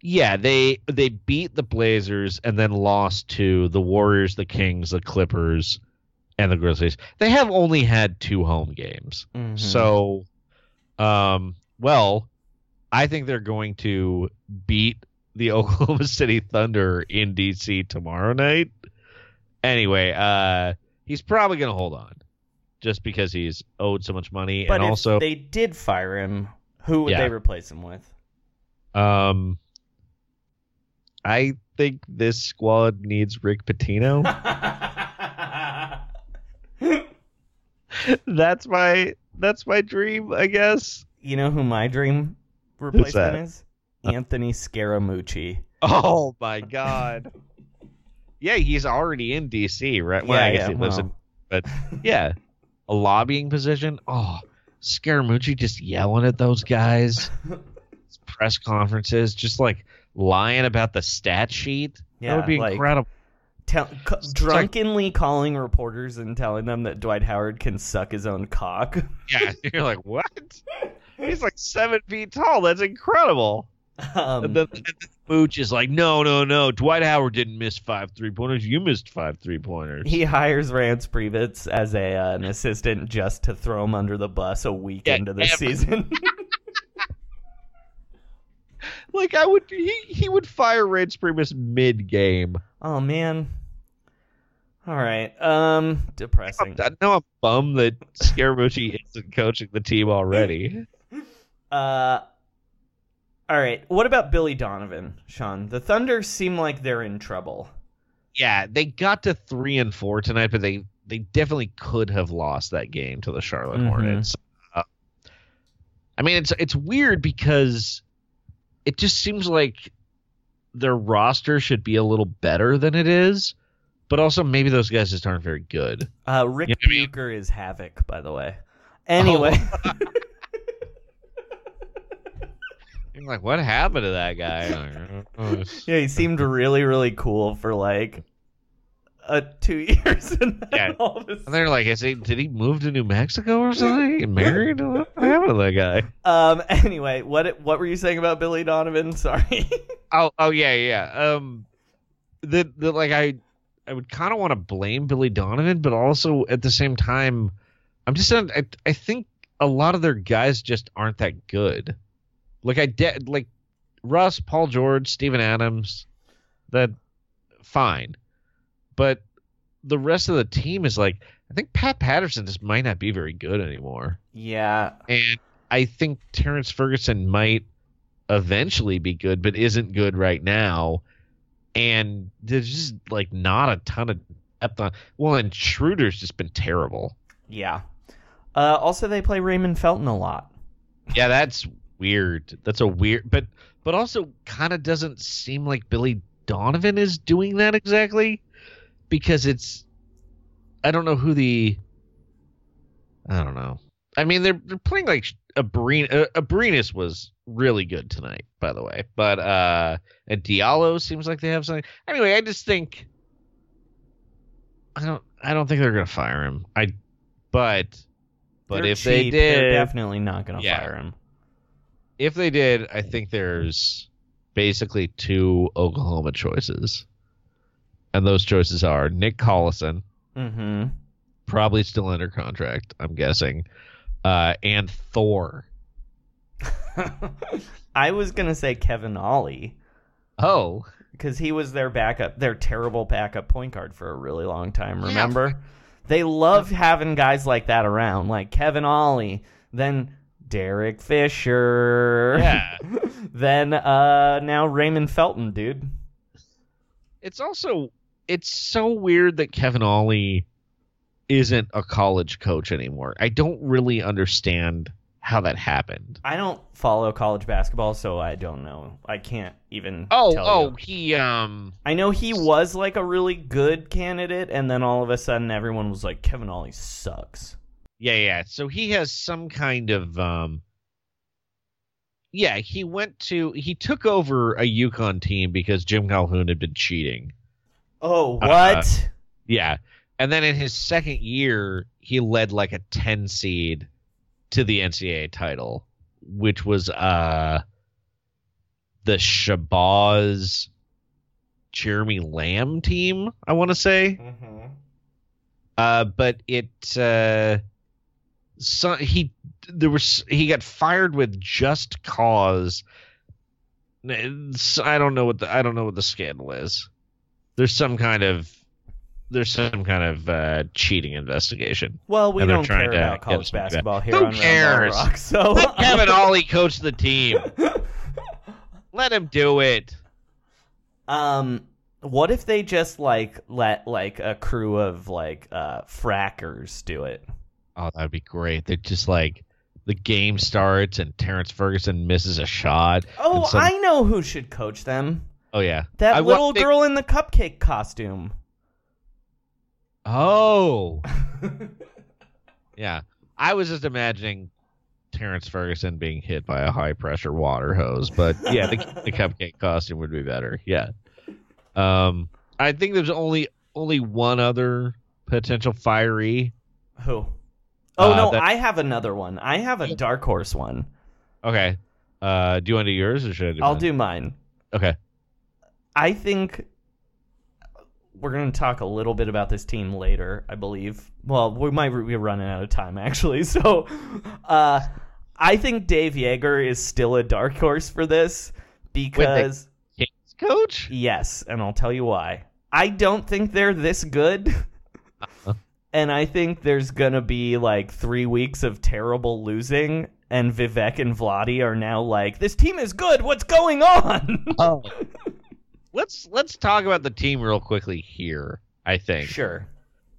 yeah, they they beat the Blazers and then lost to the Warriors, the Kings, the Clippers, and the Grizzlies. They have only had two home games. Mm-hmm. So, um, well, I think they're going to beat the (laughs) Oklahoma City Thunder in DC tomorrow night. Anyway, uh, he's probably going to hold on just because he's owed so much money, but and if also, they did fire him, who would Yeah. they replace him with? um, I think this squad needs Rick Pitino. (laughs) that's my that's my dream, I guess. you know who my dream replacement that? is? Anthony Scaramucci. Oh my god. yeah, he's already in DC, right? Well, I Yeah, guess yeah, he lives in, but yeah, a lobbying position. Oh, Scaramucci just yelling at those guys. (laughs) Press conferences, just like lying about the stat sheet. Yeah, that would be like- incredible. Tell, c- drunkenly calling reporters and telling them that Dwight Howard can suck his own cock. Yeah, (laughs) you're like, what? (laughs) He's like seven feet tall. That's incredible. Um, and then, and then Mooch is like, no, no, no. Dwight Howard didn't miss five three pointers. You missed five three pointers. he hires Reince Priebus as a uh, an assistant just to throw him under the bus a week Yeah, into the ever. season. (laughs) like I would, he he would fire Reince Priebus mid game. oh man. All right. Um, depressing. I know I'm bummed that Scaramucci isn't coaching the team already. (laughs) Uh, all right. What about Billy Donovan, Sean? The Thunder seem like they're in trouble. Yeah, they got to three and four tonight, but they they definitely could have lost that game to the Charlotte Mhm. Hornets. Uh, I mean, it's it's weird because it just seems like their roster should be a little better than it is, but also maybe those guys just aren't very good. Uh, Rick You know what I mean? Is havoc, by the way. Anyway, (laughs) Like, what happened to that guy? Oh, (laughs) yeah, he seemed really, really cool for like uh, two (laughs) years, and then Yeah. all of a And they're like, is he, did he move to New Mexico or something? And married? What happened to that guy? Um. (laughs) Anyway, what what were you saying about Billy Donovan? Sorry. Oh, oh yeah, yeah. Um, the the like I, I would kind of want to blame Billy Donovan, but also at the same time, I'm just I I think a lot of their guys just aren't that good. Like I de- like Russ, Paul George, Steven Adams, that fine, but the rest of the team is like I think Pat Patterson just might not be very good anymore. yeah. And I think Terrence Ferguson might eventually be good, but isn't good right now. And there's just like not a ton of depth on. Well, and Schroeder's just been terrible. Yeah. Uh, also, they play Raymond Felton a lot. Yeah, that's weird. That's a weird, but but also kind of doesn't seem like Billy Donovan is doing that exactly because it's. I don't know who the. I don't know. I mean, they're they're playing like Abrin. Uh, Abrines was really good tonight, by the way. But uh, and Diallo seems like they have something. Anyway, I just think. I don't. I don't think they're gonna fire him. I, but, but They're if they did, they're definitely not going to Yeah. fire him. If they did, I think there's basically two Oklahoma choices. And those choices are Nick Collison, Mm-hmm. probably still under contract, I'm guessing, uh, and Thor. (laughs) I was gonna say Kevin Ollie Oh, because he was their backup, their terrible backup point guard for a really long time. Remember, they love having guys like that around, like Kevin Ollie, then Derek Fisher, yeah. (laughs) then uh now Raymond Felton, dude. it's also it's so weird that Kevin Ollie isn't a college coach anymore. I don't really understand how that happened. I don't follow college basketball, so I don't know. I can't even. Oh, oh, you. he um I know he was like a really good candidate, and then all of a sudden everyone was like, Kevin Ollie sucks. Yeah, yeah. So he has some kind of um Yeah, he went to he took over a UConn team because Jim Calhoun had been cheating. Oh, Uh, what? Yeah. And then in his second year, he led like a 10 seed to the NCAA title, which was uh the Shabazz Jeremy Lamb team, I want to say. mm-hmm. Uh, but it uh, so he there was he got fired with just cause. It's- I don't know what the I don't know what the scandal is. There's some kind of there's some kind of uh, cheating investigation. Well, we don't trying care to about college basketball here Who on cares? Rock. So Let Kevin Ollie coach the team. (laughs) Let him do it. Um, what if they just like let like a crew of like uh frackers do it? Oh, that'd be great. They're just like the game starts and Terrence Ferguson misses a shot. Oh, some- I know who should coach them. oh yeah, That I little they- girl in the cupcake costume. Oh, (laughs) yeah. I was just imagining Terrence Ferguson being hit by a high pressure water hose, but yeah, the, the (laughs) cupcake costume would be better. Yeah. Um, I think there's only only one other potential fiery. Who? Oh Uh, no, that- I have another one. I have a dark horse one. Okay. Uh, do you want to do yours or should I do? I'll mine? do mine. Okay. I think we're going to talk a little bit about this team later, I believe. Well, we might be running out of time, (laughs) actually. So, uh, I think Dave Joerger is still a dark horse for this because, Kings coach. yes, and I'll tell you why. I don't think they're this good. Uh-huh. And I think there's going to be like three weeks of terrible losing. And Vivek and Vlade are now like, this team is good. What's going on? (laughs) Oh. let's let's talk about the team real quickly here. I think. sure.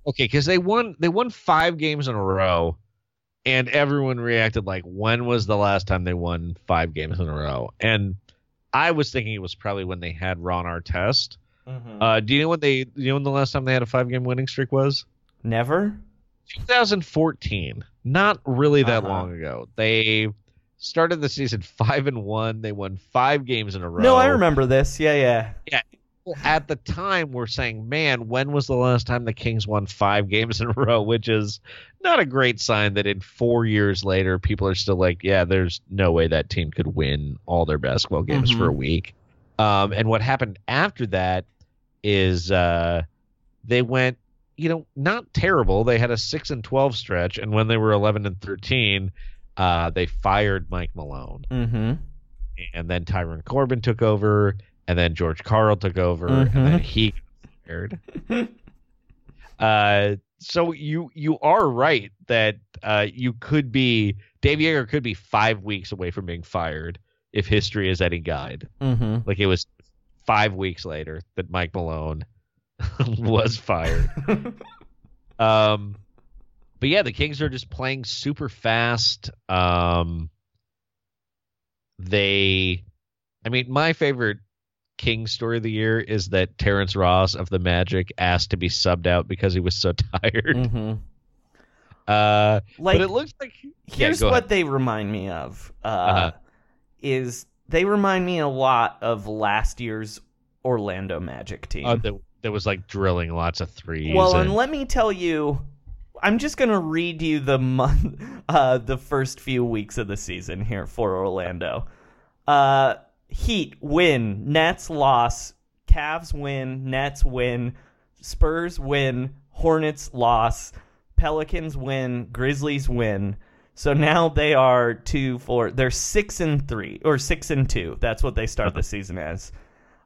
Okay, because they won they won five games in a row, and everyone reacted like, when was the last time they won five games in a row? And I was thinking it was probably when they had Ron Artest. Mhm. Uh, do you know when they do you know when the last time they had a five game winning streak was? Never? 2014. Not really that Uh-huh. long ago. They started the season (laughs) five and one. They won five games in a row. No, I remember this. Yeah, yeah. people at the time we're saying, "Man, when was the last time the Kings won five (laughs) games in a row?" Which is not a great sign that in four years later, people are still like, "Yeah, there's no way that team could win all their basketball games Mhm. for a week." Um, and what happened after that is uh, they went, you know, not terrible. They had a six and twelve stretch, and when they were eleven and thirteen, uh, they fired Mike Malone Mm-hmm. and then Tyrone Corbin took over, and then George Karl took over, and then Mhm. he got fired. (laughs) uh, so you you are right that uh, you could be Dave Joerger could be five weeks away from being fired if history is any guide. Mm-hmm. Like it was five weeks later that Mike Malone (laughs) was fired. (laughs) Um, but yeah, the Kings are just playing super fast. Um, they, I mean, my favorite King story of the year is that Terrence Ross of the Magic asked to be subbed out because he was so (laughs) tired. mm-hmm. Uh, Like but it looks like here's go what ahead. they remind me of. Uh, Uh-huh. Is they remind me a lot of last year's Orlando Magic team. Uh, that, that was like drilling lots of threes. Well, and, and let me tell you, I'm just gonna read you the month, (laughs) uh, the first few weeks of the season here for Orlando. Uh, Heat win, Nets loss, Cavs win, Nets win, Spurs win, Hornets loss, Pelicans win, Grizzlies win. So now they are two, four. They're six and three or six and two. That's what they start the (laughs) season as.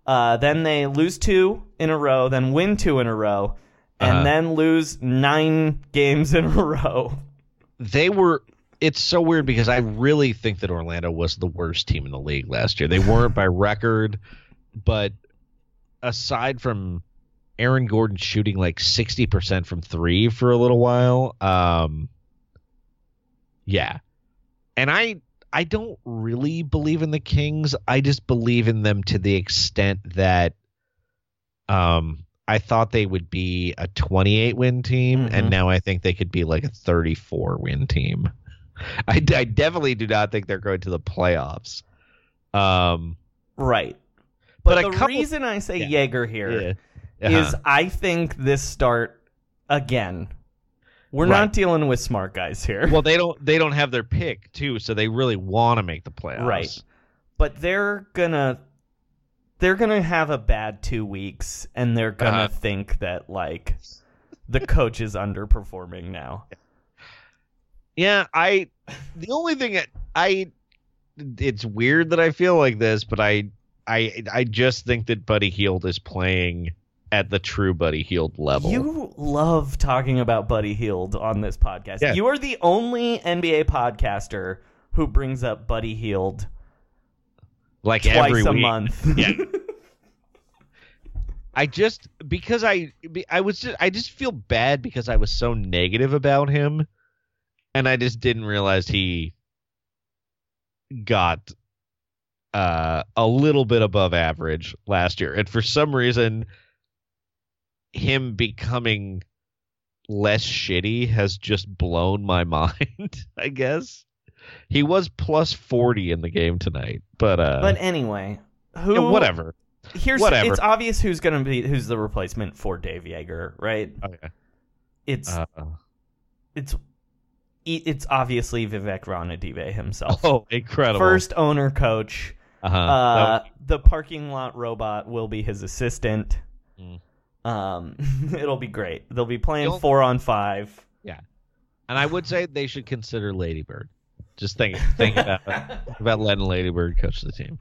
Uh, then they lose two in a row, then win two in a row, and Uh-huh. then lose nine games in a row. they were it's so weird because I really think that Orlando was the worst team in the league last year. They (laughs) weren't by record, but aside from Aaron Gordon shooting like 60% from 3 for a little while, um yeah. And I I don't really believe in the Kings. I just believe in them to the extent that um I thought they would be a 28 win team, Mhm. and now I think they could be like a 34 win team. (laughs) I, I definitely do not think they're going to the playoffs. Um, Right. But But, the couple- reason I say Yeah. Joerger here yeah. Uh-huh. I think this start again. We're Right. not dealing with smart guys here. well, they (laughs) don't they don't have their pick too, so they really want to make the playoffs. Right. but they're gonna they're gonna have a bad two weeks and they're gonna Uh-huh. think that like the coach is underperforming now. Yeah, I. The only thing that I, it's weird that I feel like this, but I, I, I just think that Buddy Hield is playing at the true Buddy Hield level. You love talking about Buddy Hield on this podcast. Yeah. You are the only NBA podcaster who brings up Buddy Hield like twice every a week. month. (laughs) Yeah. (laughs) I just because I I was just I just feel bad because I was so negative about him, and I just didn't realize he got uh, a little bit above average last year, and for some reason, him becoming less shitty has just blown my (laughs) mind. I guess he was plus forty in the game tonight, but uh, but anyway, who yeah, whatever. Here's Whatever. it's obvious who's going to be who's the replacement for Dave Joerger, right? Okay. It's Uh, it's it's obviously Vivek Ranadive himself. (laughs) oh, incredible! First owner coach. uh-huh. Uh, the parking lot robot will be his assistant. Mm. Um, (laughs) it'll be great. They'll be playing four on five. Yeah, and I would say they should consider Ladybird. Just think, think about (laughs) about letting Ladybird coach the team.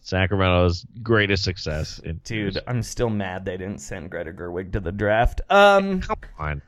Sacramento's greatest success Dude, I'm still mad they didn't send Greta Gerwig to the draft. Um, Come on.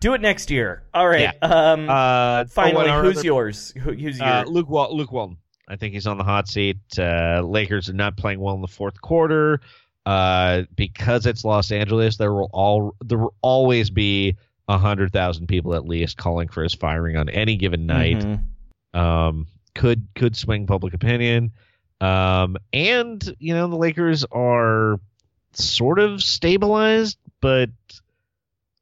do it next year. All right. Yeah. Um, Uh, finally, oh, who's other- yours? Who, who's your? Uh, Luke Wal- Luke Walton. I think he's on the hot seat. Uh, Lakers are not playing well in the fourth quarter. Uh, because it's Los Angeles, there will all there will always be a hundred thousand people at least calling for his firing on any given night. Mhm. Um, could could swing public opinion. Um, and you know the Lakers are sort of stabilized, but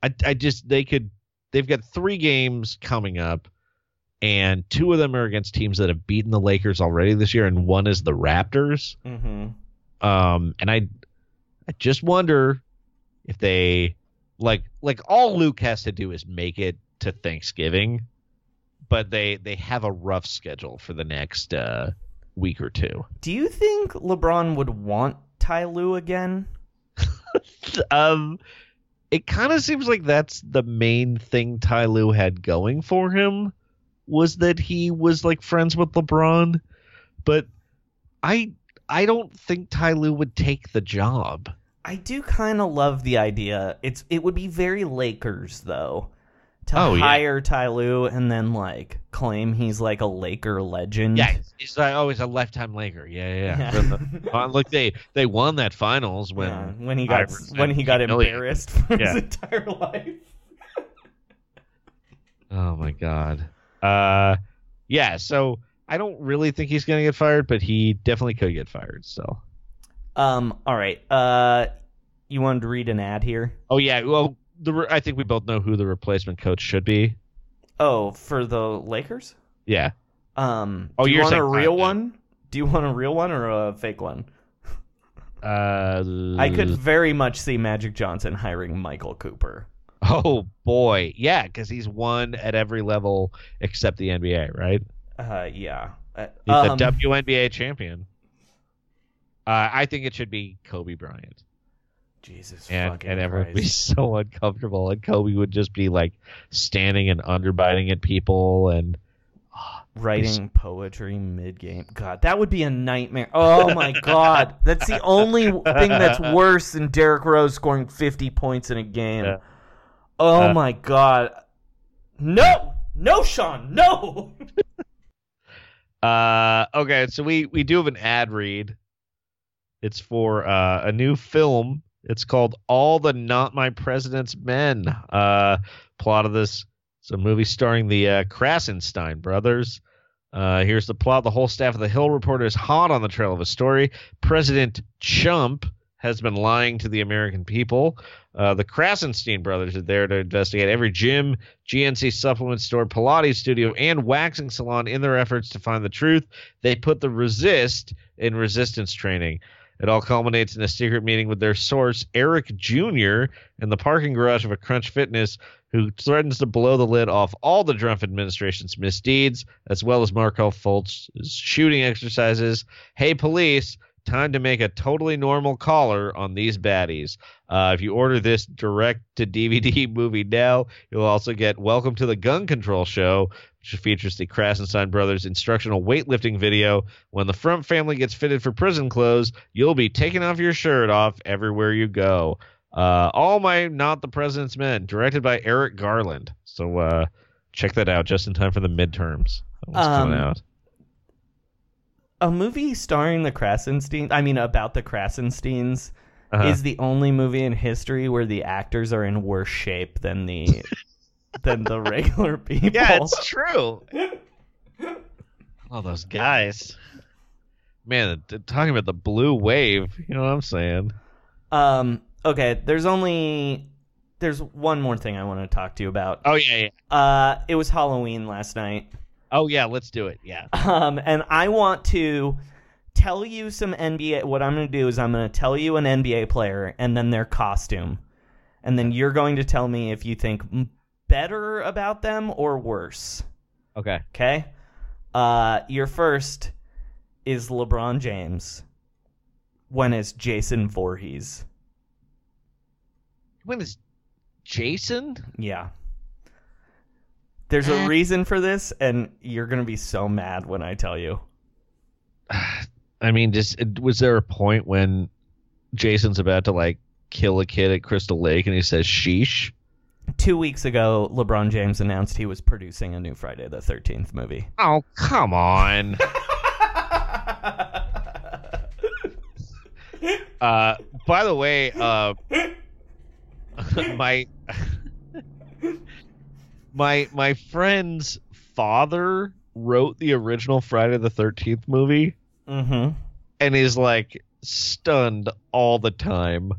I I just they could they've got three games coming up, and two of them are against teams that have beaten the Lakers already this year, and one is the Raptors. Mhm. Um, and I I just wonder if they like like all Luke has to do is make it to Thanksgiving, but they they have a rough schedule for the next uh, week or two. Do you think LeBron would want Ty Lue again? (laughs) um, it kind of seems like that's the main thing Ty Lue had going for him was that he was like friends with LeBron, but I I don't think Ty Lue would take the job. I do kind of love the idea. It's it would be very Lakers though to Oh, yeah. hire Ty Lue and then like claim he's like a Laker legend. Yeah, he's like always a lifetime Laker. Yeah, yeah. yeah. Yeah. The- (laughs) uh, look, they they won that finals when Yeah, when he got when he got humiliated. embarrassed for Yeah. his entire life. (laughs) Oh my god. Uh, yeah. So I don't really think he's gonna get fired, but he definitely could get fired. So. Um. All right. Uh, you wanted to read an ad here? Oh yeah. Well, the I think we both know who the replacement coach should be. Oh, for the Lakers. Yeah. Um. Oh, do you want a real one? Do you want a real one or a fake one? Uh, I could very much see Magic Johnson hiring Michael Cooper. Oh boy, yeah, because he's won at every level except the NBA, right? Uh, yeah. Uh, He's um, the WNBA champion. Uh, I think it should be Kobe Bryant, Jesus and fucking and everyone would be so uncomfortable, and Kobe would just be like standing and underbiting at people, and writing poetry mid game. God, that would be a nightmare. Oh my (laughs) god, that's the only thing that's (laughs) worse than Derrick Rose scoring 50 points in a game. Yeah. Oh Uh, my god. No, no, Sean, no. (laughs) Uh, okay, so we we do have an ad read. It's for uh, a new film. It's called All the Not My President's Men. Uh, plot of this. It's a movie starring the uh, Krassenstein brothers. Uh, here's the plot. The whole staff of the Hill Reporter is hot on the trail of a story. President Chump has been lying to the American people. Uh, the Krassenstein brothers are there to investigate every gym, GNC supplement store, Pilates studio, and waxing salon in their efforts to find the truth. They put the resist in resistance training. It all culminates in a secret meeting with their source, Eric Jr., in the parking garage of a Crunch Fitness, who threatens to blow the lid off all the Trump administration's misdeeds, as well as Markelle Fultz's shooting exercises. Hey, police, time to make a totally normal caller on these baddies. Uh, if you order this direct to DVD (laughs) movie now, you'll also get Welcome to the Gun Control Show, which features the Krassenstein brothers' instructional weightlifting video. When the front family gets fitted for prison clothes, you'll be taking off your shirt off everywhere you go. Uh, all my not the president's men, directed by Eric Garland. So uh, check that out just in time for the midterms. One's coming Um, out. A movie starring the Krassensteins, I mean about the Krassensteins, Uh-huh. is the only movie in history where the actors are in worse shape than the (laughs) than the regular people. Yeah, it's true. All those (laughs) guys. Man, talking about the blue wave, you know what I'm saying? Um. Okay. There's only there's one more thing I want to talk to you about. Oh yeah, yeah. Uh, it was Halloween last night. Oh yeah, let's do it. Yeah. Um, and I want to tell you some NBA. What I'm going to do is I'm going to tell you an NBA player and then their costume, and then you're going to tell me if you think better about them or worse. Okay. Okay. Uh, your first is LeBron James. When is Jason Voorhees? When is Jason? Yeah. There's a reason for this, and you're gonna be so mad when I tell you. (sighs) I mean, just was there a point when Jason's about to like kill a kid at Crystal Lake and he says sheesh? Two weeks ago, LeBron James announced he was producing a new Friday the 13th movie. Oh, come on. (laughs) uh by the way, uh (laughs) my (laughs) my my friend's father wrote the original Friday the 13th movie Mm-hmm. and is like stunned all the time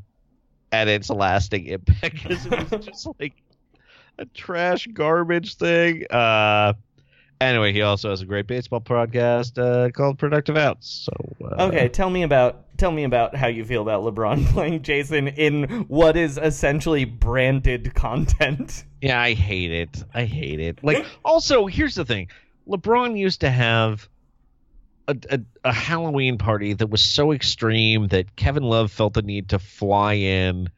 at its lasting impact because it was (laughs) just like a trash garbage thing. Uh, Anyway, he also has a great baseball podcast uh, called Productive Outs. So uh, Okay, tell me about tell me about how you feel about LeBron (laughs) playing Jason in what is essentially branded content. Yeah, I hate it. I hate it. Like, also, here's the thing: LeBron used to have a, a, a Halloween party that was so extreme that Kevin Love felt the need to fly in.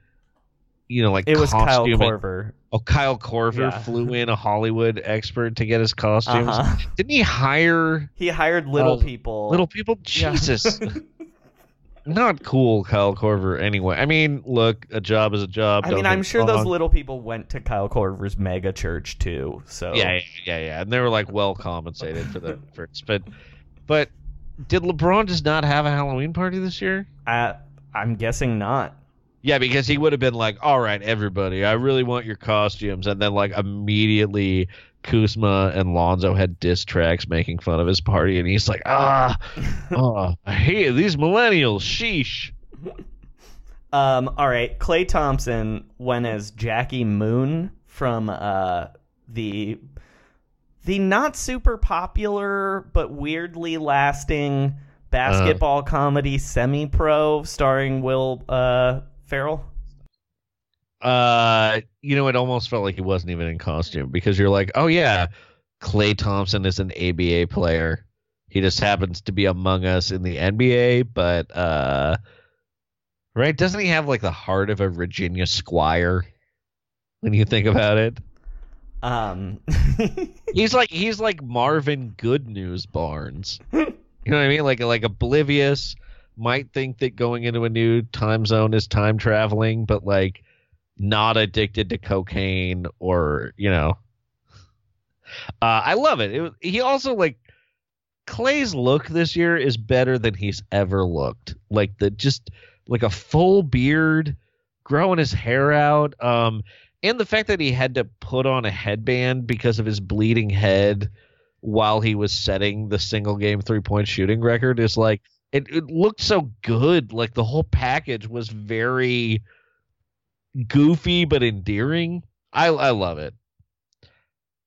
You know, like It was Kyle Korver. Oh, Kyle Korver Yeah. flew in a Hollywood expert to get his costumes. Uh-huh. Didn't he hire He hired little Oh, people. little people? (laughs) Yeah. Jesus. Not cool, Kyle Korver. Anyway, I mean, look, a job is a job. I mean, I'm sure those little people went to Kyle Korver's mega church too. So Yeah, yeah, yeah, yeah, and they were like well compensated for the (laughs) for but but did LeBron just not have a Halloween party this year? I, I'm guessing not. Yeah, because he would have been like, "All right, everybody, I really want your costumes," and then like immediately Kuzma and Lonzo had diss tracks making fun of his party, and he's like, "Ah, oh, (laughs) I hate these millennials. Sheesh." Um, all right, Klay Thompson went as Jackie Moon from uh, the the not super popular but weirdly lasting basketball comedy Semi Pro starring Will uh, Ferrell. Uh, you know, it almost felt like he wasn't even in costume because you're like, "Oh yeah, Klay Thompson is an ABA player. He just happens to be among us in the NBA, but uh right, doesn't he have like the heart of a Virginia Squire when you think about it? Um, (laughs) He's like he's like Marvin Good News Barnes. (laughs) You know what I mean? Like like oblivious, might think that going into a new time zone is time traveling, but like not addicted to cocaine or you know. Uh, I love it. it. He also like Klay's look this year is better than he's ever looked. Like the just like a full beard, growing his hair out. Um, and the fact that he had to put on a headband because of his bleeding head while he was setting the single game three point shooting record is like it, it looked so good like the whole package was very goofy but endearing i i love it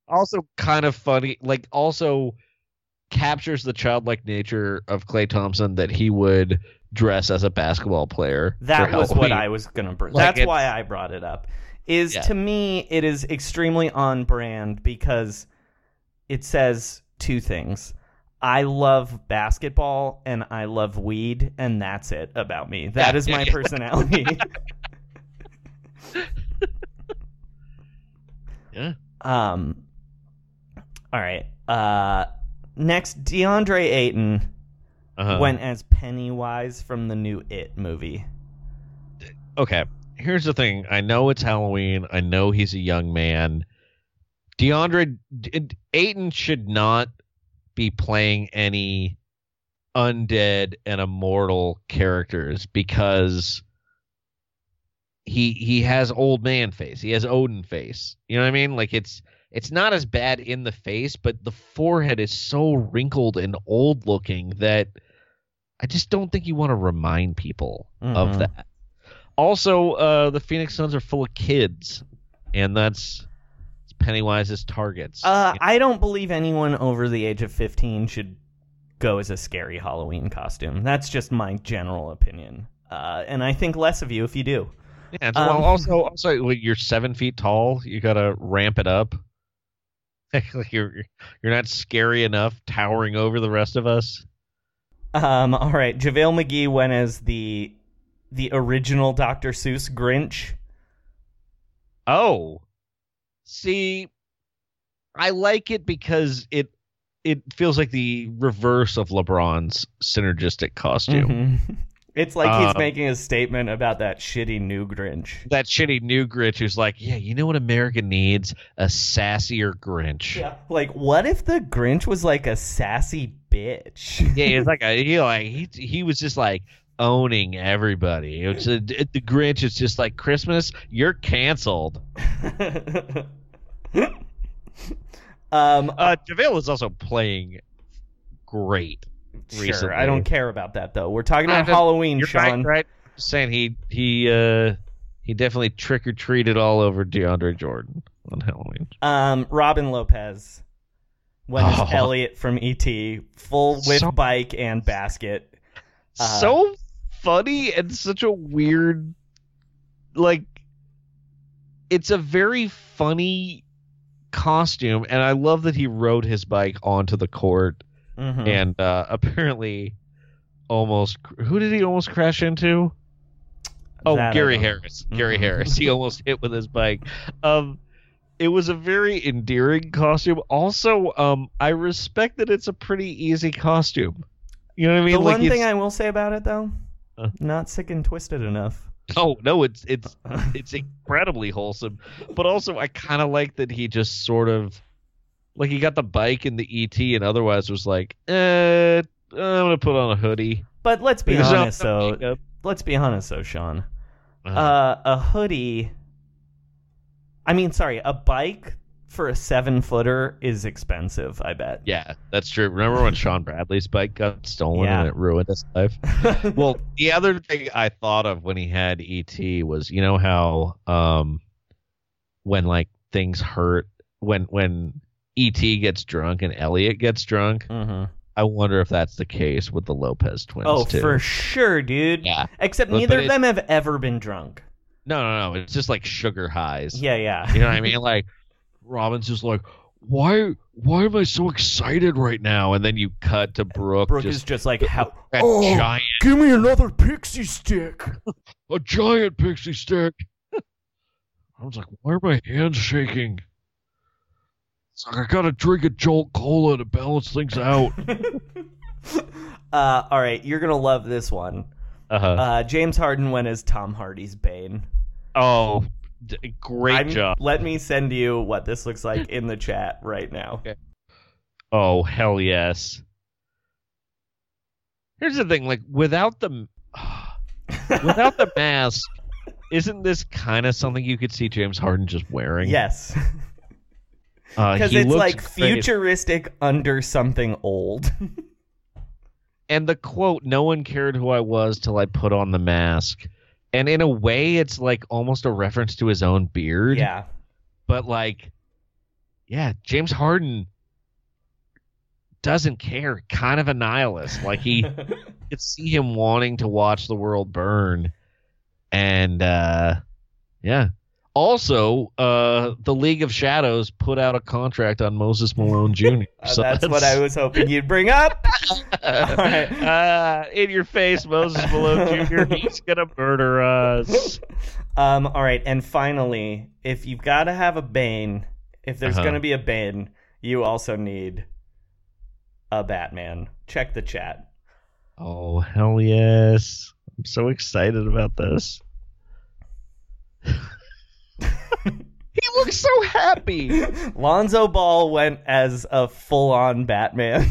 also kind of funny like also captures the childlike nature of klay thompson that he would dress as a basketball player That was what I was gonna bring. Like That's it's- why I brought it up. Is Yeah. to me, it is extremely on brand because it says two things. I love basketball and I love weed, and that's it about me. That is my personality. (laughs) (laughs) yeah um. All right. Uh, next, DeAndre Ayton uh-huh. went as Pennywise from the new It movie. okay, here's the thing. I know it's Halloween. I know he's a young man. DeAndre Ayton should not be playing any undead and immortal characters because he he has old man face. He has Odin face. You know what I mean? Like it's it's not as bad in the face, but the forehead is so wrinkled and old looking that I just don't think you want to remind people Mhm. of that. Also, uh, the Phoenix Suns are full of kids, and that's Pennywise's targets. Uh, I don't believe anyone over the age of 15 should go as a scary Halloween costume. That's just my general opinion. Uh, and I think less of you if you do. yeah, it's- um, also, also, when you're seven feet tall, you gotta ramp it up. (laughs) You're you're not scary enough, towering over the rest of us. Um, all right, JaVale McGee went as the the original Dr. Seuss Grinch. Oh, see, I like it because it it feels like the reverse of LeBron's synergistic costume. Mhm. (laughs) It's like he's Um, making a statement about that shitty new Grinch. That shitty new Grinch who's like, yeah, you know what America needs? A sassier Grinch. Yeah. Like, what if the Grinch was like a sassy bitch? Yeah, it's like (laughs) a, he like he he was just like owning everybody. It's a, it- the Grinch is just like Christmas. You're canceled. (laughs) um, Uh, Javale is also playing great. Sure. recently. I don't care about that though. We're talking about Halloween, You're Sean. right, right. Just saying he he uh he definitely trick or treated all over DeAndre Jordan on Halloween. Um, Robin Lopez when Oh. Elliot from ET, full with So- bike and basket. Uh, so funny and such a weird like it's a very funny costume and i love that he rode his bike onto the court mhm. and uh (laughs) apparently almost who did he almost crash into? Oh That gary harris. Gary Mhm. harris. He almost hit with his bike. Um it was a very endearing costume. Also um i respect that it's a pretty easy costume. You know what i mean? The like one thing I will say about it though, Uh. not sick and twisted enough. Oh no, it's it's (laughs) it's incredibly wholesome, but also I kind of like that he just sort of like he got the bike and the ET, and otherwise was like, eh, I'm gonna put on a hoodie. But let's be Because, honest, though. makeup. Let's be honest, though, Sean. Uh-huh. Uh, a hoodie. I mean, sorry, a bike for a seven footer is expensive. I bet. yeah, that's true. Remember when Shawn Bradley's bike got stolen Yeah. and it ruined his life? (laughs) well, the other thing I thought of when he had ET was, you know how um when like things hurt when when ET gets drunk and Elliot gets drunk, hmm I wonder if that's the case with the Lopez twins Oh, too. for sure, dude. Yeah. Except But- neither but of it- them have ever been drunk. No, no, no. It's just like sugar highs. Yeah, yeah. You know what I (laughs) mean? Like Robin's just like, why why am I so excited right now? And then you cut to Brooke, Brooke just is just like how. that Oh. giant Give me another pixie stick. (laughs) a giant pixie stick. (laughs) I was like, why are my hands shaking? It's like I gotta drink a Jolt Cola to balance things out. (laughs) uh, all right, you're gonna love this one. Uh-huh. Uh, James Harden went as Tom Hardy's Bane. oh, d- great I'm- job. Let me send you what this looks like (laughs) in the chat right now. Oh hell yes. Here's the thing, like without the (sighs) without the (laughs) mask, isn't this kind of something you could see James Harden just wearing? yes, because he it's looks like great. futuristic under something old. (laughs) And the quote, "No one cared who I was till I put on the mask," and in a way, it's like almost a reference to his own beard. yeah, But like, yeah, James Harden doesn't care. Kind of a nihilist. Like he. (laughs) could see him wanting to watch the world burn and uh yeah also uh the league of shadows put out a contract on moses malone (laughs) jr Uh, so that's what I was hoping you'd bring up. (laughs) right. uh in your face moses malone jr (laughs) he's gonna murder us Um, all right, and finally, if you've got to have a Bane, if there's Uh-huh. going to be a Bane, you also need a Batman. Check the chat. oh hell yes i'm so excited about this he looks so happy (laughs) Lonzo Ball went as a full-on Batman.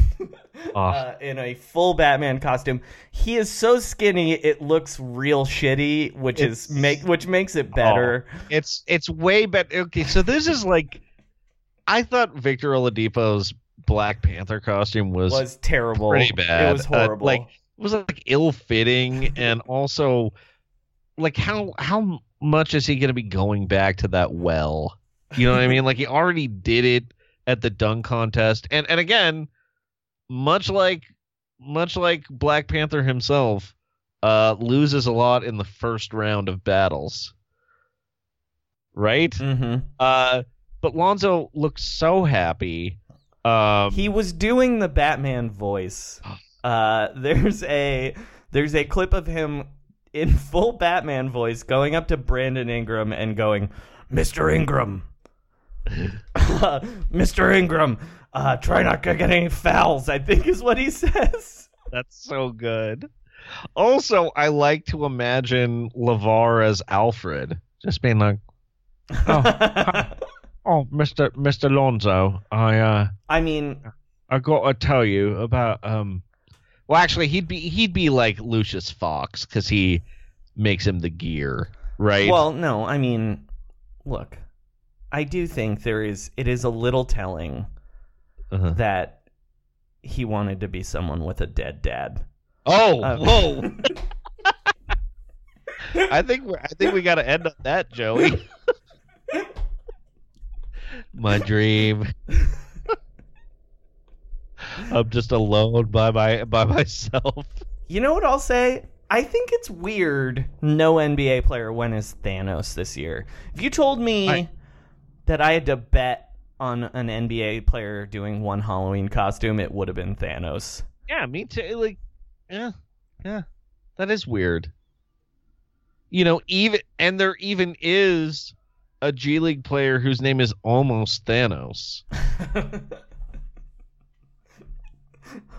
oh, (laughs) uh, in a full Batman costume. He is so skinny it looks real shitty, which is make which makes it better. It's it's way better. Okay, so this is like, I thought Victor Oladipo's Black Panther costume was, was terrible. pretty bad. It was Uh, horrible. like it was like ill fitting, and also like how how much is he going to be going back to that well? You know what I mean? Like he already did it at the dunk contest, and and again, much like much like Black Panther himself, uh, loses a lot in the first round of battles. Right? hmm Uh, but Lonzo looks so happy. Um, he was doing the Batman voice. (gasps) Uh, there's a there's a clip of him in full Batman voice going up to Brandon Ingram and going, "Mr. Ingram, (laughs) (laughs) Mr. Ingram, uh, try not to get any fouls." I think is what he says. that's so good. Also, I like to imagine Lavar as Alfred, just being like, (laughs) "Oh, Mister Mister Lonzo, I uh, I mean, I got to tell you about um." Well, actually, he'd be he'd be like Lucius Fox because he makes him the gear, right? Well, no, I mean, look, I do think there is. It is a little telling Uh-huh. that he wanted to be someone with a dead dad. oh, Uh, whoa! I think we're, I think we got to end on that, Joey. My dream. (laughs) I'm just alone by my by myself. You know what I'll say? I think it's weird no NBA player went as Thanos this year. If you told me I- that I had to bet on an NBA player doing one Halloween costume, it would have been Thanos. Yeah, me too. Like, yeah, yeah, that is weird. You know, even and there even is a G League player whose name is almost Thanos. (laughs)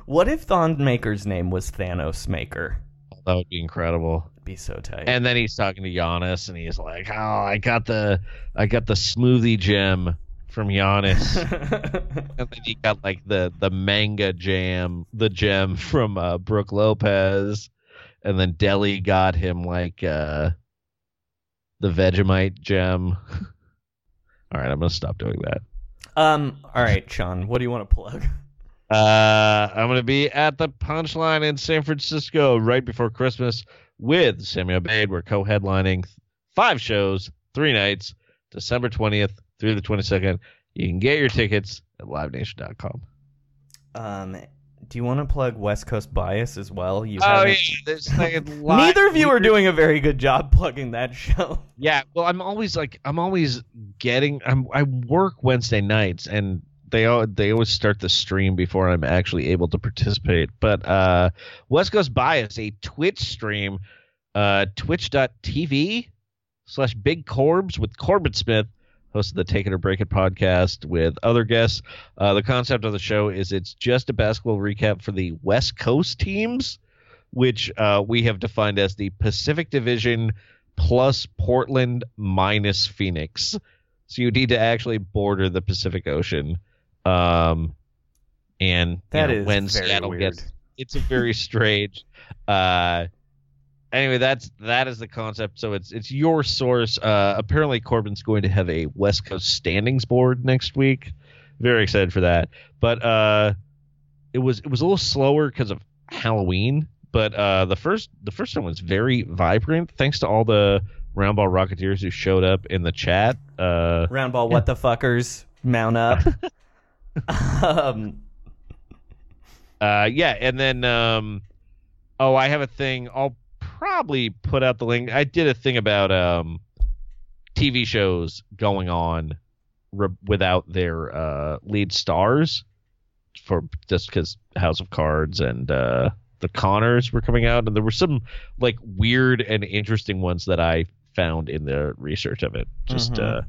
what if Thon Maker's name was Thanos Maker? That would be incredible. It'd be so tight. And then he's talking to Giannis, and he's like, "Oh, I got the, I got the smoothie gem from Giannis." (laughs) and then he got like the the manga jam, the gem from uh, Brooke Lopez, and then Delly got him like uh, the Vegemite gem. (laughs) All right, I'm gonna stop doing that. um, all right, Sean, what do you want to plug? Uh, I'm gonna be at the Punchline in San Francisco right before Christmas with Samuel Bade. We're co-headlining five shows, three nights, December 20th through the 22nd. You can get your tickets at LiveNation.com. Um, do you want to plug West Coast Bias as well? You Oh yeah, like (laughs) live- Neither of you are doing a very good job plugging that show. Yeah, well, I'm always like I'm always getting I'm I work Wednesday nights and they they always start the stream before I'm actually able to participate. But uh West Coast Bias, a Twitch stream, uh twitch.tv slash big corbs with Corbett Smith, host of the Take It or Break It podcast with other guests. Uh the concept of the show is it's just a basketball recap for the West Coast teams, which uh we have defined as the Pacific Division plus Portland minus Phoenix. So you need to actually border the Pacific Ocean. Um, and That you know, is when Seattle weird. gets it's a very (laughs) strange. Uh, anyway, that's that is the concept. So it's it's your source. Uh, apparently Corbin's going to have a West Coast standings board next week. Very excited for that. But uh, it was it was a little slower because of Halloween. But uh, the first the first one was very vibrant. Thanks to all the Roundball Rocketeers who showed up in the chat. Uh, Roundball, what the fuckers, mount up. (laughs) um, Uh, yeah, and then um, oh, I have a thing. I'll probably put out the link. I did a thing about um, TV shows going on re- without their uh, lead stars for just because House of Cards and uh, the Conners were coming out, and there were some like weird and interesting ones that I found in the research of it. Just Mhm. uh,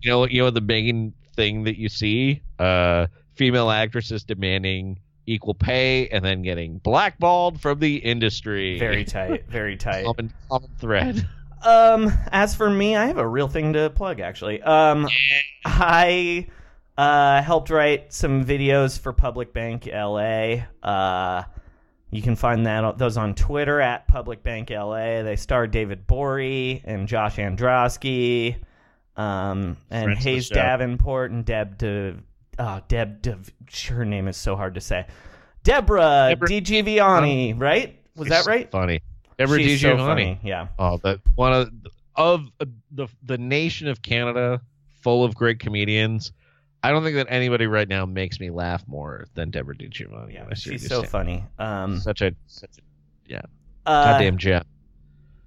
you know, you know the main thing that you see, uh, female actresses demanding equal pay and then getting blackballed from the industry. very (laughs) tight, very tight. common, common thread. Um, as for me, I have a real thing to plug actually. Um, I uh helped write some videos for Public Bank LA. Uh, you can find that those on Twitter at Public Bank LA. They star David Bory and Josh Androsky, um, and Friends Hayes. Davenport and Deb De. Oh, Deb. De, her name is so hard to say. Deborah, Deborah- DiGiovanni, right? Was that right? Funny. Deborah She's so DiGiovanni. funny. Yeah. Oh, that one of of uh, the the nation of Canada, full of great comedians. I don't think that anybody right now makes me laugh more than Deborah DiGiovanni. Yeah, she's so funny. Um, Such a such a uh, goddamn gem.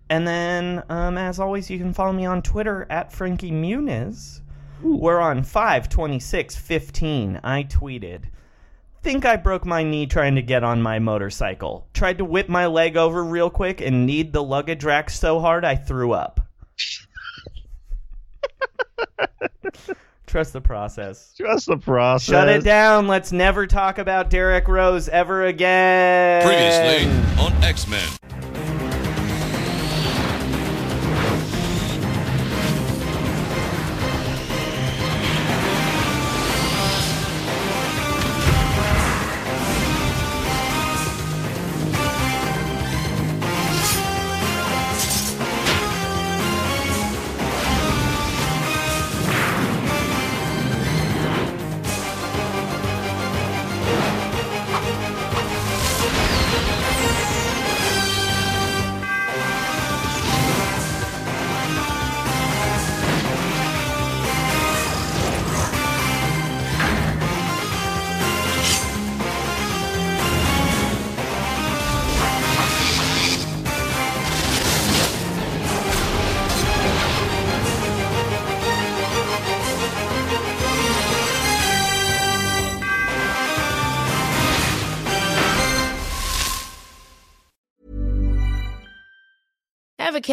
And then, um, as always, you can follow me on Twitter at Frankie Muniz. We're on 52615. I tweeted. Think I broke my knee trying to get on my motorcycle. Tried to whip my leg over real quick and kneed the luggage rack so hard I threw up. (laughs) Trust the process. Trust the process. Shut it down. Let's never talk about Derrick Rose ever again. Previously on X Men.